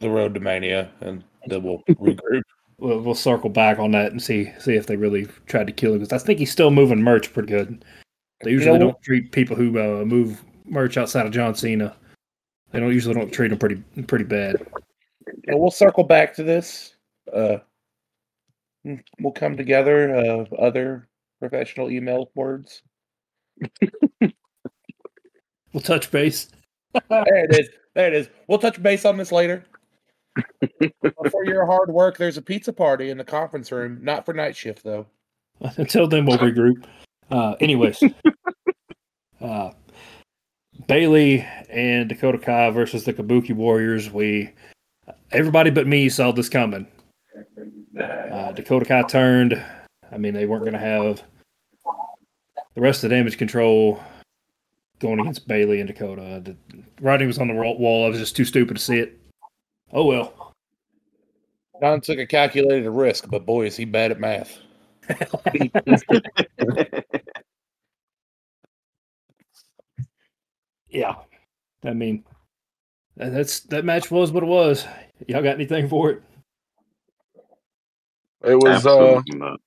the road to Mania, and then we'll regroup. We'll, we'll circle back on that and see see if they really tried to kill him. Because I think he's still moving merch pretty good. They You usually know don't treat people who uh, move merch outside of John Cena. They don't usually don't treat them pretty pretty bad. Well, we'll circle back to this. Uh, we'll come together. Uh, other professional email words. We'll touch base. There it is. There it is. We'll touch base on this later. For your hard work, there's a pizza party in the conference room. Not for night shift though. Until then, we'll regroup. Uh, anyways, uh, Bayley and Dakota Kai versus the Kabuki Warriors. We everybody but me saw this coming. Uh, Dakota Kai turned. I mean, they weren't going to have the rest of the damage control going against Bayley and Dakota. The writing was on the wall. I was just too stupid to see it. Oh well. Don took a calculated risk, but boy, is he bad at math. Yeah. I mean, that's that match was what it was. Y'all got anything for it? It was uh, not.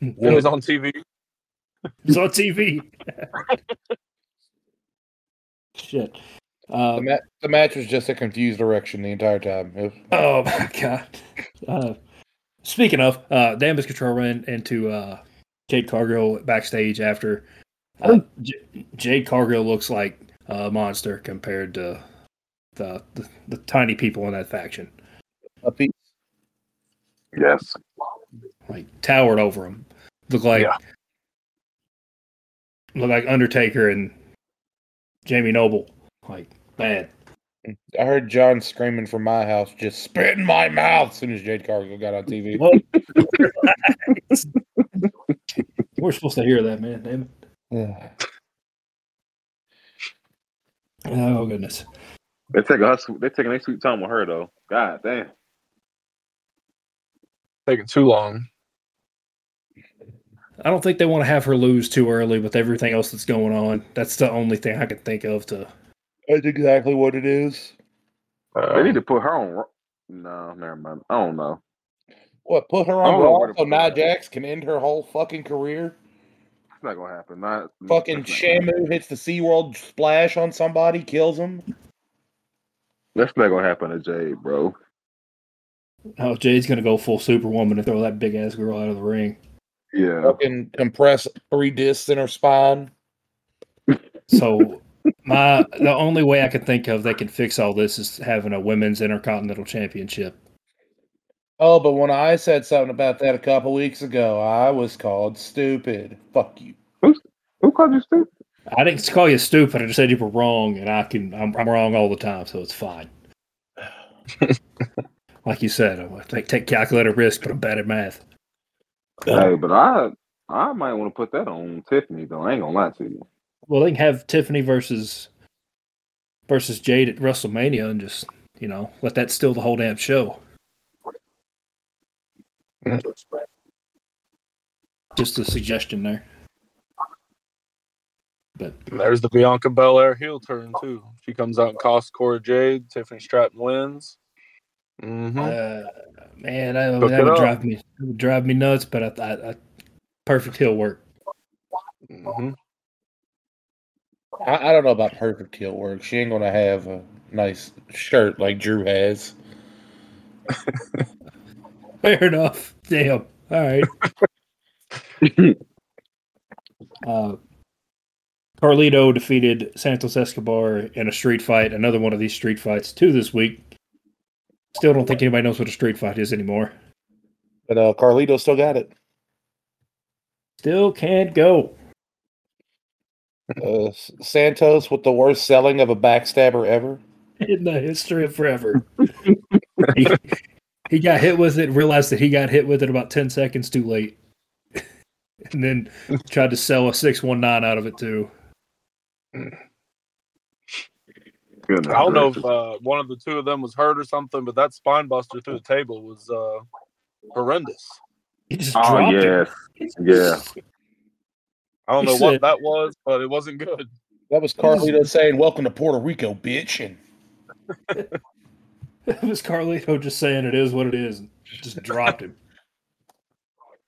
it was on TV. It's on TV. Shit. The, Uh, ma- the match was just a confused erection the entire time. Was- oh my god. Uh, speaking of, uh, Damage Control ran into uh, Jade Cargill backstage after. Uh, J- Jade Cargill looks like a monster compared to the, the the tiny people in that faction. a piece. Yes. like towered over him. Looked like Yeah. Looked like Undertaker and Jamie Noble. Like bad. I heard John screaming from my house, just spit in my mouth as soon as Jade Cargill got on TV. We're supposed to hear that, man. Damn it. Yeah. Oh goodness. They take a they taking a sweet time with her though. God damn. Taking too long. I don't think they want to have her lose too early with everything else that's going on. That's the only thing I can think of to. That's exactly what it is. Uh, They need to put her on. No, never mind. I don't know. What, put her on Raw so put Nia. Jax can end her whole fucking career? It's not gonna happen. Not Fucking that's not gonna- Shamu hits the SeaWorld splash on somebody, kills him. That's not gonna happen to Jade, bro. Oh, Jade's gonna go full Superwoman and throw that big ass girl out of the ring. Yeah. Fucking compress three discs in her spine. So my the only way I can think of they can fix all this is having a women's intercontinental championship. Oh, but when I said something about that a couple weeks ago, I was called stupid. Fuck you. Who called you stupid? I didn't call you stupid. I just said you were wrong, and I can I'm, I'm wrong all the time, so it's fine. like you said, I'm like take, take calculated risk, but I'm bad at math. Hey, but I I might want to put that on Tiffany though. I ain't gonna lie to you. Well, they can have Tiffany versus versus Jade at WrestleMania, and just you know let that steal the whole damn show. Just a suggestion there. But There's the Bianca Belair heel turn too. She comes out and costs Cora Jade. Tiffany Stratton wins. Hmm uh, man, I, Cook that would up. drive me it would drive me nuts. But I, I, I perfect heel work. hmm I, I don't know about perfect heel work. She ain't gonna have a nice shirt like Drew has. Fair enough. Damn. All right. uh, Carlito defeated Santos Escobar in a street fight. Another one of these street fights, two this week. Still don't think anybody knows what a street fight is anymore. But uh, Carlito still got it. Still can't go. Uh, Santos with the worst selling of a backstabber ever. in the history of forever. he, he got hit with it, realized that he got hit with it about 10 seconds too late. and then tried to sell a 619 out of it too. Goodness I don't know if uh, one of the two of them was hurt or something, but that spine buster through the table was uh, horrendous. He just Oh dropped yes, it. yeah. I don't He know what that was, but it wasn't good. That was Carlito saying, "Welcome to Puerto Rico, bitch." And It was Carlito just saying it is what it is. Just dropped him.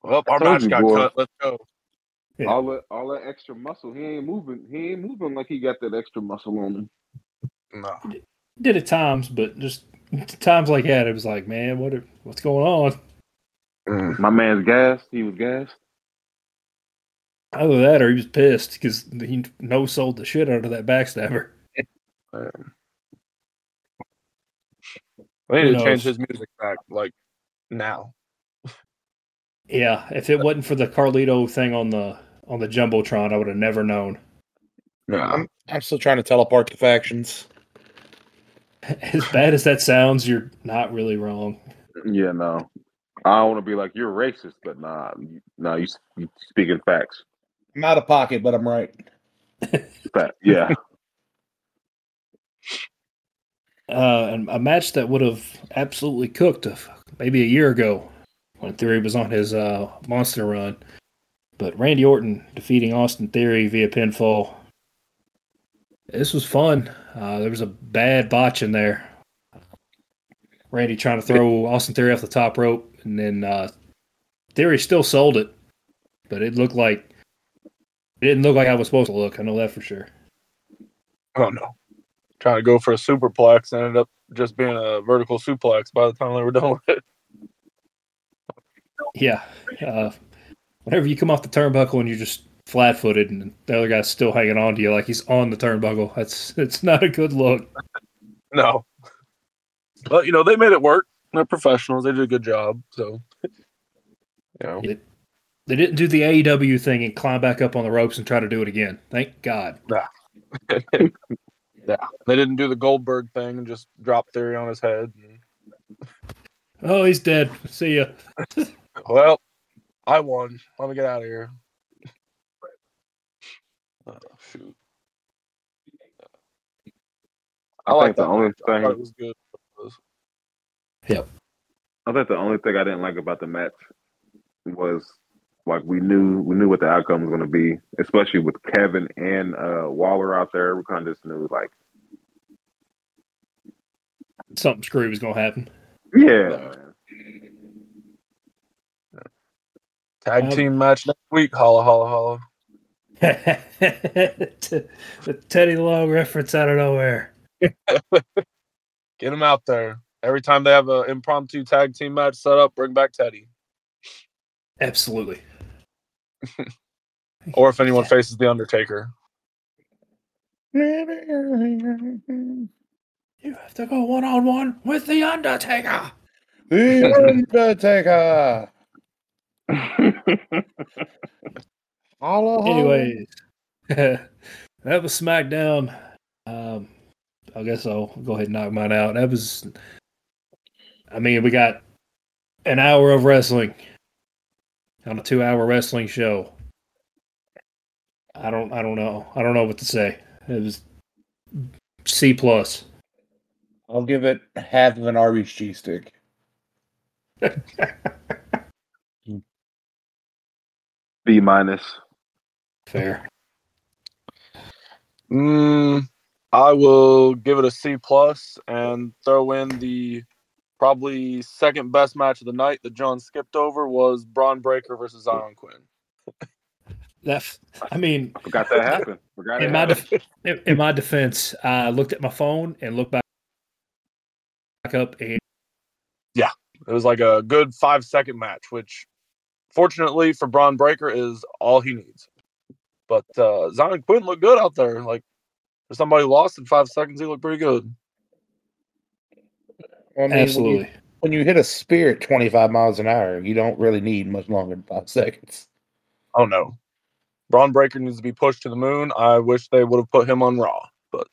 Well, our told match you, got boy. cut. Let's go. Yeah. All that all that extra muscle, he ain't moving. He ain't moving like he got that extra muscle on him. No. Did at times, but just times like that, it was like, man, what what's going on? Mm. My man's gassed. He was gassed. Either that or he was pissed because he no sold the shit out of that backstabber. They Who need to change his music back like now. Yeah, if it wasn't for the Carlito thing on the on the jumbotron, I would have never known. Yeah. I'm, I'm still trying to teleport the factions. As bad as that sounds, you're not really wrong. Yeah, no. I don't want to be like you're racist, but nah, no, you- nah. You, you speaking facts. I'm out of pocket, but I'm right. Fact. Yeah. Uh, and a match that would have absolutely cooked a, maybe a year ago when Theory was on his uh, monster run. But Randy Orton defeating Austin Theory via pinfall. This was fun. Uh, there was a bad botch in there. Randy trying to throw Austin Theory off the top rope, and then uh, Theory still sold it, but it looked like it didn't look like I was supposed to look. I know that for sure. I don't know. Trying to go for a superplex ended up just being a vertical suplex by the time they were done with it. Yeah. Uh, whenever you come off the turnbuckle and you're just flat footed and the other guy's still hanging on to you like he's on the turnbuckle, that's it's not a good look. No. But you know, they made it work. They're professionals. They did a good job. So You know, They didn't do the AEW thing and climb back up on the ropes and try to do it again. Thank God. yeah, they didn't do the Goldberg thing and just drop Theory on his head. Oh, he's dead. See ya. Well, I won. Let me get out of here. Shoot. I, I like think the only match. Thing- thought it was good. I think the only thing I didn't like about the match was like we knew we knew what the outcome was going to be, especially with Kevin and uh, Waller out there. We kind of just knew like, Something screwy was gonna happen. yeah, man. Tag Um, team match next week. Holla, holla, holla. The Teddy Long reference out of nowhere. Get him out there. Every time they have an impromptu tag team match set up, bring back Teddy. Absolutely. Or if anyone faces the Undertaker. You have to go one on one with the Undertaker. The Undertaker. Holla, holla. Anyways, that was SmackDown. Um, I guess I'll go ahead and knock mine out. That was, I mean, we got an hour of wrestling on a two-hour wrestling show. I don't, I don't know, I don't know what to say. It was C plus. I'll give it half of an Arby's cheese stick. B minus. Fair. Mm, I will give it a C plus and throw in the probably second best match of the night that John skipped over was Bron Breakker versus Zion Quinn. That, I mean, I Forgot that happened. Forgot in my happened. def- in, in my defense, I looked at my phone and looked back back up and yeah, It was like a good five second match, which fortunately for Bron Breakker is all he needs. But uh, Zion Quinn looked good out there. Like if somebody lost in five seconds, he looked pretty good. I mean, when you- absolutely. When you, hit a spear at 25 miles an hour, you don't really need much longer than five seconds. Oh no. Bron Breakker needs to be pushed to the moon. I wish they would have put him on Raw, but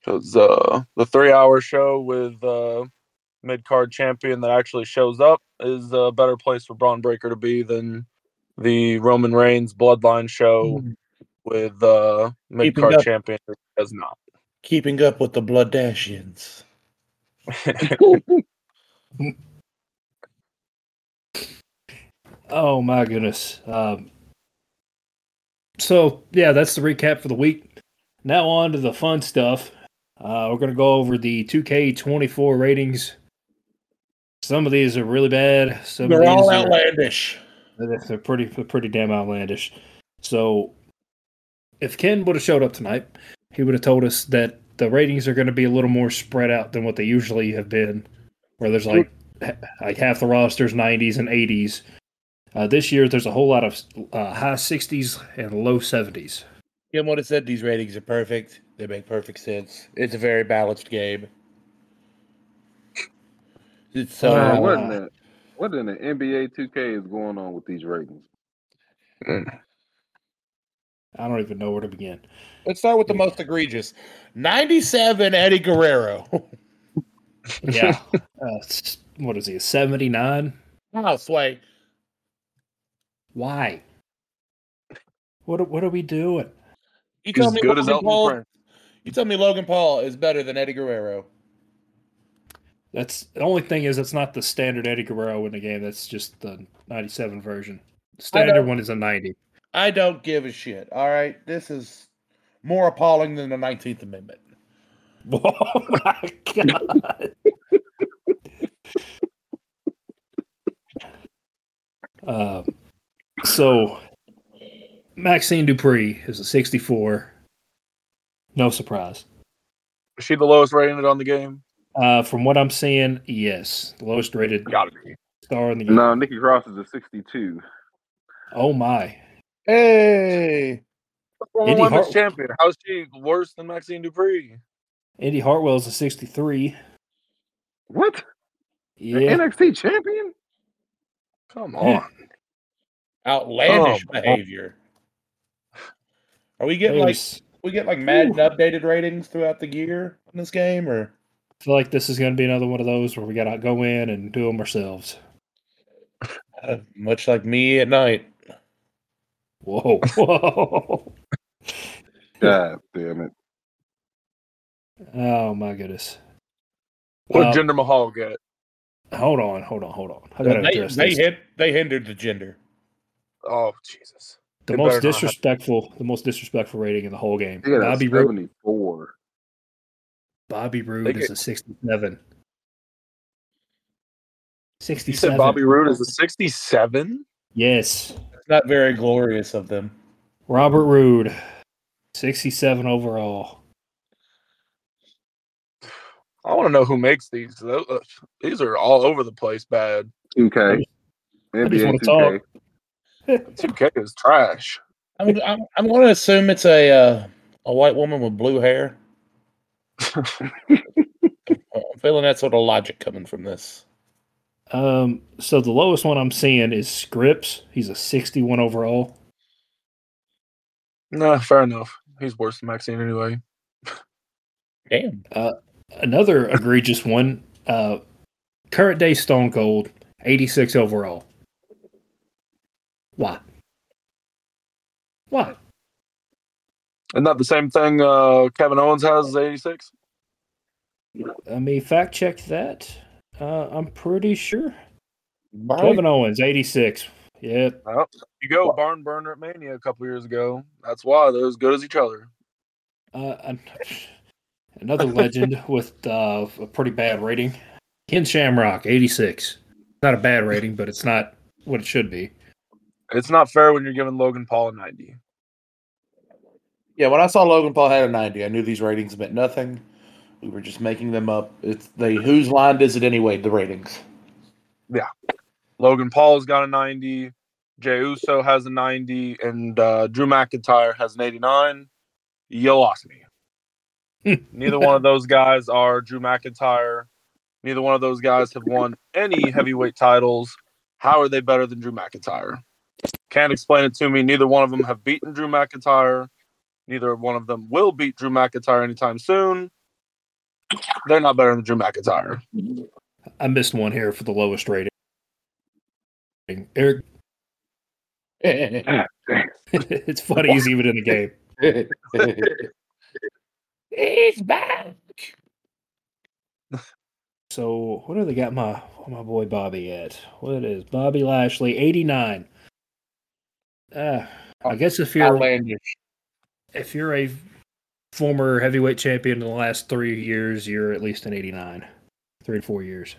because uh, the three-hour show with uh, mid-card champion that actually shows up is a better place for Bron Breakker to be than the Roman Reigns Bloodline show with uh, mid-card up. champion who does not. Keeping up with the Blood Dashians. Oh my goodness. Um, so yeah, that's the recap for the week. Now on to the fun stuff. Uh, we're gonna go over the 2K24 ratings. Some of these are really bad. Some They're of all these are, outlandish. They're pretty they're pretty damn outlandish. So if Ken would have showed up tonight, he would have told us that the ratings are going to be a little more spread out than what they usually have been, where there's like like half the rosters 90s and 80s. Uh, this year, there's a whole lot of uh, high 60s and low 70s. Kim would have said these ratings are perfect. They make perfect sense. It's a very balanced game. It's so Uh, Man, what wow. in the what in the NBA 2K is going on with these ratings? I don't even know where to begin. Let's start with the most egregious. 97 Eddie Guerrero. Yeah. uh, what is he, a 79? Wow, Sway. Why? What, are- what are we doing? You tell As me good Logan Elton Paul, You tell me Logan Paul is better than Eddie Guerrero. That's the only thing is it's not the standard Eddie Guerrero in the game. That's just the 97 version. The standard one is a 90. I don't give a shit. All right, this is more appalling than the Nineteenth Amendment. Oh my god. um, so Maxxine Dupri is a 64. No surprise. Is she the lowest rated on the game? Uh, from what I'm seeing, yes, the lowest rated star in the game. No, Nikki Cross is a 62. Oh my. Hey, Former Indi women's Hart- champion. How's she worse than Maxxine Dupri? Indi Hartwell is a 63. What? The Yeah. NXT champion? Come on. Outlandish Oh, my- behavior. Are we getting like we get like Madden updated ratings throughout the year in this game, or I feel like this is going to be another one of those where we got to go in and do them ourselves. uh, much like me at night? Whoa, whoa! God damn it. oh my goodness! What Uh, did Jinder Mahal get? Hold on, hold on, hold on. I got to They, address they this. hit they hindered the gender. Oh Jesus. the they most better not disrespectful, the most disrespectful rating in the whole game. He got a Bobby Roode. 74. Bobby Roode They is a sixty-seven. You Sixty-seven. said Bobby Roode is a 67? Yes, It's not very glorious of them. Robert Roode, sixty-seven overall. I want to know who makes these. Uh, These are all over the place bad. 2K. I just NBA wanna 2K. talk. 2K is trash. I'm I'm, I'm going to assume it's a uh, a white woman with blue hair. I'm feeling that sort of logic coming from this. Um, so the lowest one I'm seeing is Scrypts. He's a sixty-one overall. Nah, fair enough. He's worse than Maxxine anyway. Damn. Uh, another egregious one. Uh, current day Stone Cold, eighty-six overall. Why? Why? Isn't that the same thing uh, Kevin Owens has as 86? I mean, fact check that. Uh, I'm pretty sure. Right. Kevin Owens, 86. Yeah, You go barn burner at Mania a couple years ago. That's why they're as good as each other. uh, another legend with uh, a pretty bad rating. Ken Shamrock, 86. Not a bad rating, but it's not what it should be. It's not fair when you're giving Logan Paul a 90. Yeah, when I saw Logan Paul had a 90, I knew these ratings meant nothing. We were just making them up. It's they whose line is it anyway? The ratings. Yeah, Logan Paul's got a 90. Jey Uso has a 90. And uh, Drew McIntyre has an 89. You lost me. Neither one of those guys are Drew McIntyre. Neither one of those guys have won any heavyweight titles. How are they better than Drew McIntyre? Can't explain it to me. Neither one of them have beaten Drew McIntyre. Neither one of them will beat Drew McIntyre anytime soon. They're not better than Drew McIntyre. I missed one here for the lowest rating. Eric, it's funny he's even in the game. He's back. So what do they got my my boy Bobby at? What is Bobby Lashley? 89. Uh, I guess if you're Outlandish. If you're a former heavyweight champion in the last three years, you're at least an 89. Three to four years.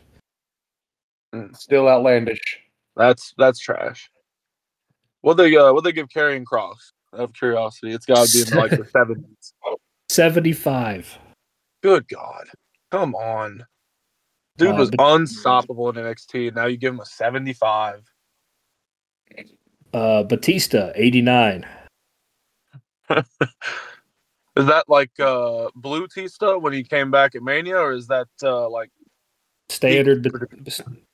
Still outlandish. That's that's trash. What they uh what they give Karrion Kross? Out of curiosity, it's got to be in like the seventies. 75. Good God, come on, dude Uh, was but- unstoppable in NXT. and Now you give him a seventy-five. Uh, Batista, 89. Is that like uh Blue Tista when he came back at Mania, or is that uh like Standard,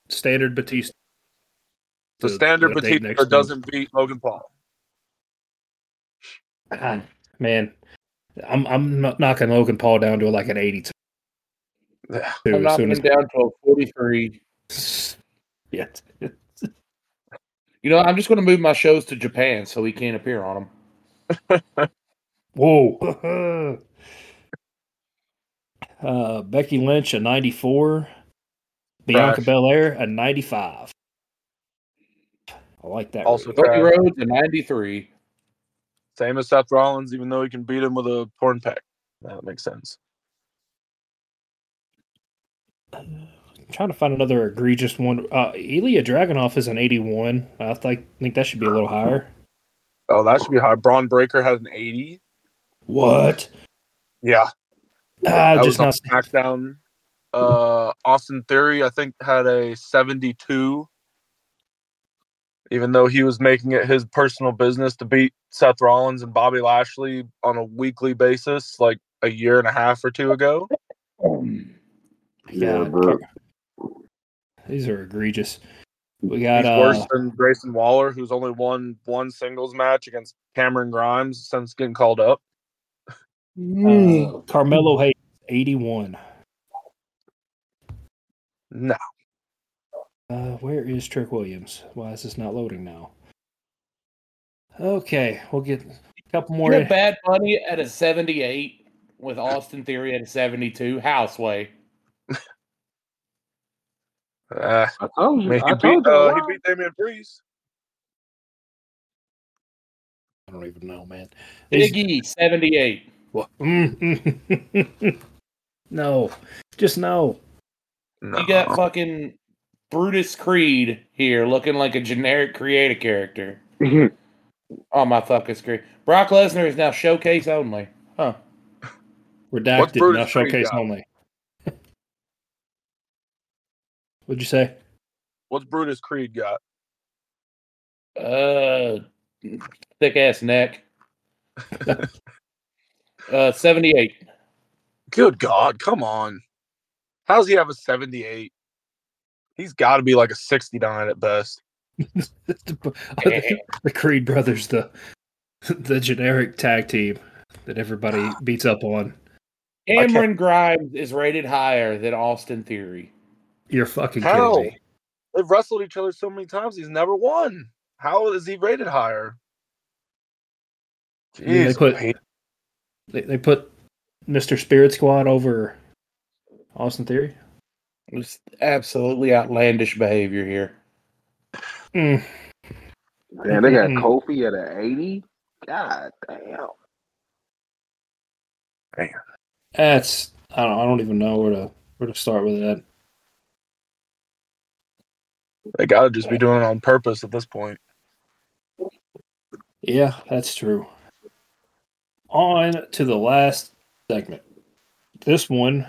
standard Batista. the To- standard to Batista doesn't beat Logan Paul? God, man, I'm I'm knocking Logan Paul down to like an 82. Yeah. I'm as knocking soon him down to a 43. yeah. You know, I'm just going to move my shows to Japan so he can't appear on them. Whoa. uh, Becky Lynch a 94. Bianca Trash. Belair a 95. I like that. Also rating. Cody. Rhodes a 93. Same as Seth Rollins, even though he can beat him with a torn pec. That makes sense. I'm trying to find another egregious one. Uh, Ilya Dragunov is an 81. I think think that should be a little higher. Oh, that should be high. Bron Breakker had an eighty. What? Yeah, Ah, that just was on not. SmackDown. Uh, Austin Theory, I think, had a 72. Even though he was making it his personal business to beat Seth Rollins and Bobby Lashley on a weekly basis, like a year and a half or two ago. Yeah, Yeah, bro. These are egregious. We got He's uh, worse than Grayson Waller, who's only won one singles match against Cameron Grimes since getting called up. uh, Carmelo Hayes, 81. No, Uh, where is Trick Williams? Why is this not loading now? Okay, we'll get a couple more. Bad Bunny at a 78 with Austin Theory at a 72. Houseway. Uh, I told I you. mean, I he told beat you. uh, why. he beat Damian Priest. I don't even know, man. These- Big E, 78. What? No, just no. No. You got fucking Brutus Creed here looking like a generic creative character on my fucking screen. Brock Lesnar is now showcase only. Huh. Redacted, now showcase got? only. What'd you say? What's Brutus Creed got? Uh, thick ass neck. uh, 78. Good God, come on. How does he have a 78? He's got to be like a 69 at best. the, the Creed brothers, the the generic tag team that everybody beats up on. Cameron Grimes is rated higher than Austin Theory. You're fucking How? kidding me. They've wrestled each other so many times, he's never won. How is he rated higher? Yeah, they put- Pete. They, they put Mr. Spirit Squad over Austin Theory. It's absolutely outlandish behavior here. Mm. Man, they got Mm. Kofi at an 80. God damn. That's I don't I don't even know where to where to start with that. They got to just be doing it on purpose at this point. Yeah, that's true. On to the last segment. This one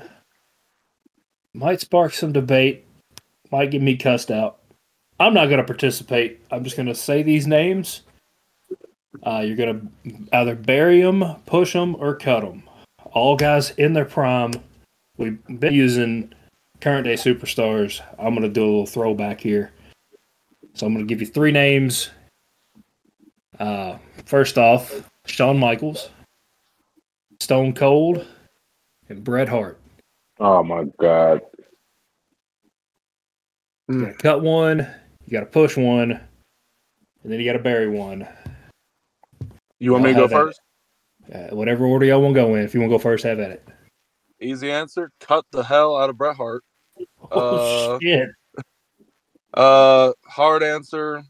might spark some debate, might get me cussed out. I'm not going to participate. I'm just going to say these names. Uh, you're going to either bury them, push them, or cut them. All guys in their prime. We've been using current day superstars. I'm going to do a little throwback here. So I'm going to give you three names. Uh, first off, Shawn Michaels, Stone Cold, and Bret Hart. Oh my God. You gotta cut one, you gotta push one, and then you gotta bury one. You want me to I'll go have at first? Uh, whatever order y'all want to go in. If you want to go first, have at it. Easy answer. Cut the hell out of Bret Hart. Oh, Uh, shit. Uh, hard answer.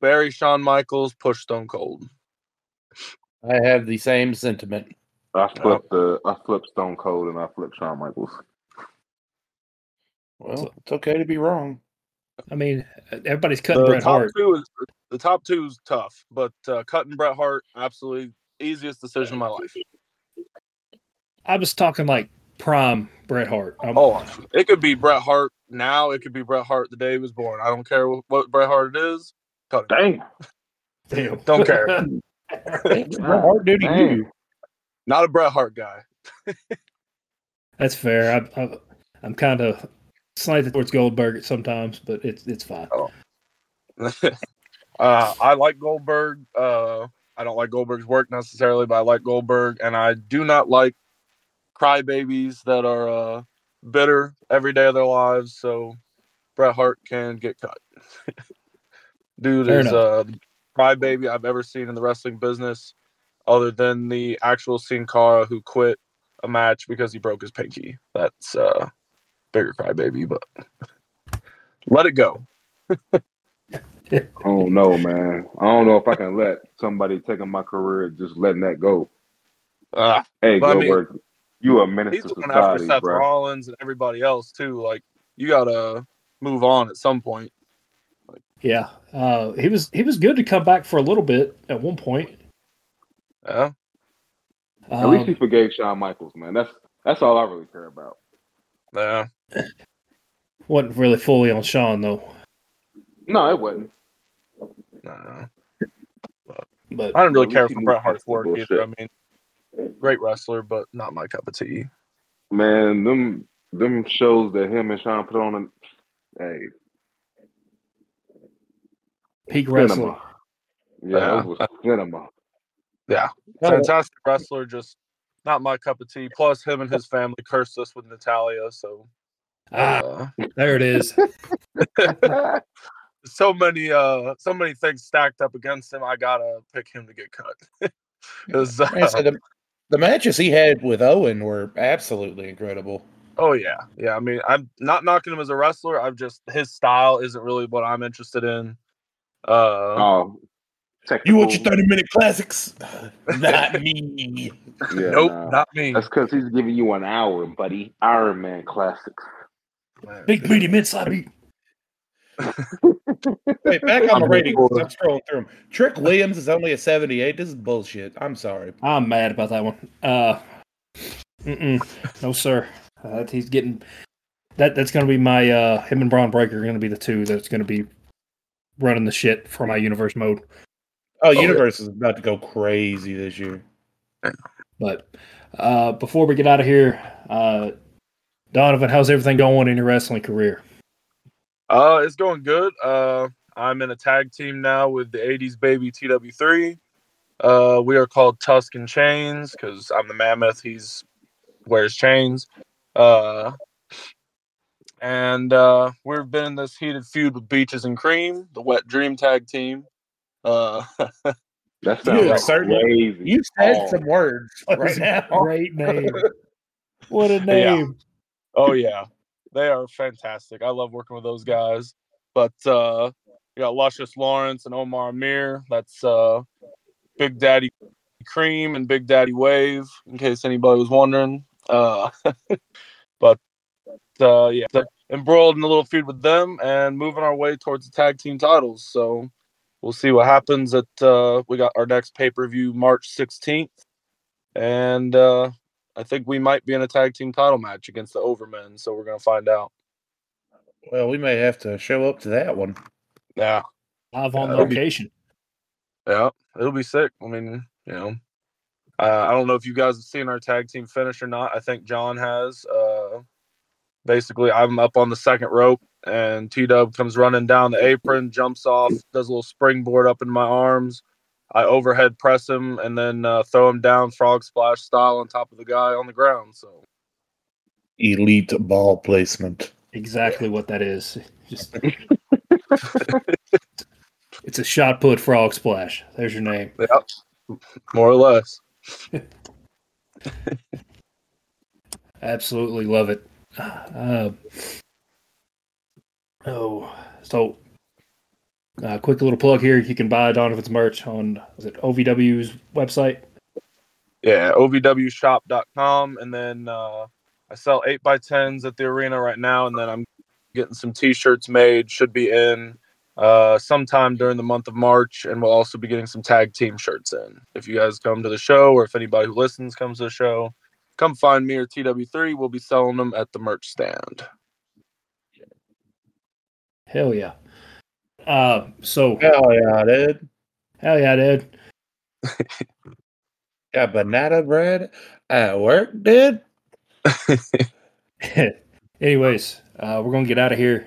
bury Shawn Michaels, push Stone Cold. I have the same sentiment. I flipped the I flipped Stone Cold and I flipped Shawn Michaels. Well, it's okay to be wrong. I mean, everybody's cutting The Bret top Hart. two is the top two is tough, but uh, cutting Bret Hart absolutely easiest decision of my life. I was talking like prime Bret Hart. Um, Oh, it could be Bret Hart now. It could be Bret Hart the day he was born. I don't care what, what Bret Hart it is. Cut it. Damn. damn. Don't care. Bret Hart do to Damn. you. Not a Bret Hart guy. That's fair. I, I, I'm kind of slanted towards Goldberg sometimes, but it's it's fine. uh, I like Goldberg. Uh, I don't like Goldberg's work necessarily, but I like Goldberg, and I do not like crybabies that are uh, bitter every day of their lives. So Bret Hart can get cut. Dude Fair is enough. uh, the crybaby I've ever seen in the wrestling business, other than the actual Sin Cara who quit a match because he broke his pinky. That's uh, bigger crybaby, but let it go. I don't know, man. I don't know if I can let somebody taking my career just letting that go. Uh, Hey, But I mean, Goldberg, you a menace he's to going after Seth bro. Rollins and everybody else too. Like you gotta move on at some point. Yeah, uh, he was he was good to come back for a little bit at one point. Yeah, At least he Um, forgave Shawn Michaels, man. That's that's all I really care about. yeah. wasn't really fully on Shawn though, No, it wasn't. Nah. but I didn't really care he for moved Bret Hart's work either. I mean, great wrestler, but not my cup of tea. Man, them them shows that him and Shawn put on. And, hey, Peak wrestler. cinema. Yeah, Yeah. it was cinema. Yeah, fantastic wrestler. Just not my cup of tea. Plus, him and his family cursed us with Natalya. So, Ah, uh, there it is. so many, uh, so many things stacked up against him. I gotta pick him to get cut. Like I uh, said, the, the matches he had with Owen were absolutely incredible. oh yeah, yeah. I mean, I'm not knocking him as a wrestler. I've just his style isn't really what I'm interested in. Uh, Oh, You want your 30 minute classics? Not me. Yeah, nope, nah. not me. That's because he's giving you an hour, buddy. Iron Man classics. Big meaty mid slabby. Wait, back on the I'm ratings. bored. I'm scrolling through them. Trick Williams is only a 78. This is bullshit. I'm sorry. I'm mad about that one. Uh, mm-mm. no sir. Uh, he's getting that. That's going to be my uh, him and Bron Breakker are going to be the two that's going to be running the shit for my universe mode. Oh, yeah. Universe is about to go crazy this year. But uh, before we get out of here, uh, Donovan, how's everything going in your wrestling career? Uh, it's going good. Uh, I'm in a tag team now with the 80s baby TW3. Uh, we are called Tuscan Chains because I'm the mammoth. He's wears chains. Uh, and uh, we've been in this heated feud with Beaches and Cream, the Wet Dream tag team. Uh, That You sounds certainly- crazy. You said Oh, some words right now. Great name. What a Yeah. name. oh yeah, they are fantastic. I love working with those guys. But uh, you got Luscious Lawrence and Omar Amir. That's uh, Big Daddy Cream and Big Daddy Wave, in case anybody was wondering. Uh, but uh, yeah, embroiled in a little feud with them and moving our way towards the tag team titles. So we'll see what happens. At uh, we got our next pay per view March 16th, and uh, I think we might be in a tag team title match against the Overmen. So we're gonna find out. Well, we may have to show up to that one. Yeah, Live on Yeah, that'll be- location. yeah, it'll be sick. I mean, you know. Uh, I don't know if you guys have seen our tag team finish or not. I think John has. Uh, basically, I'm up on the second rope, and T Dub comes running down the apron, jumps off, does a little springboard up in my arms. I overhead press him and then uh, throw him down frog splash style on top of the guy on the ground. So Elite ball placement. Exactly what that is. Just it's a shot put frog splash. There's your name. yeah, more or less. Absolutely love it. Uh, oh, so uh, quick little plug here. You can buy Donovan's merch on is it OVW's website? Yeah, ovwshop.com. And then uh, I sell 8 by 10s at the arena right now. And then I'm getting some t shirts made, should be in uh, sometime during the month of March. And we'll also be getting some tag team shirts in. If you guys come to the show or if anybody who listens comes to the show, come find me or TW3. We'll be selling them at the merch stand. Hell yeah. Uh, so Hell yeah, dude. hell yeah, dude. Got banana bread at work, dude. Anyways, uh, we're gonna get out of here.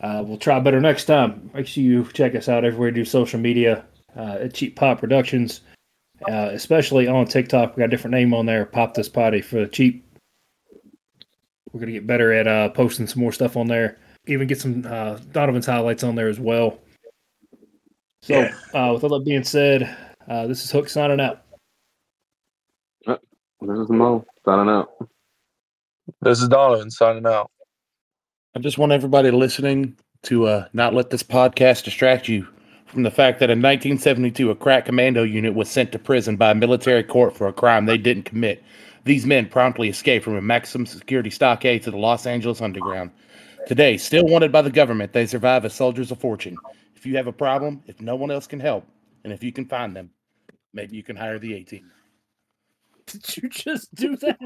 Uh, we'll try better next time. Make sure you check us out everywhere. Do social media uh, at Cheap Pop Productions, uh, especially on TikTok. We got a different name on there. Pop this potty for the cheap. We're gonna get better at uh, posting some more stuff on there. Even get some uh, Donovan's highlights on there as well. So, Yeah. uh, with all that being said, uh, this is Hook signing out. This is Moe signing out. This is Donovan signing out. I just want everybody listening to uh, not let this podcast distract you from the fact that in 1972, a crack commando unit was sent to prison by a military court for a crime they didn't commit. These men promptly escaped from a maximum security stockade to the Los Angeles underground. Today, still wanted by the government, they survive as soldiers of fortune. If you have a problem, if no one else can help, and if you can find them, maybe you can hire the A team. Did you just do that?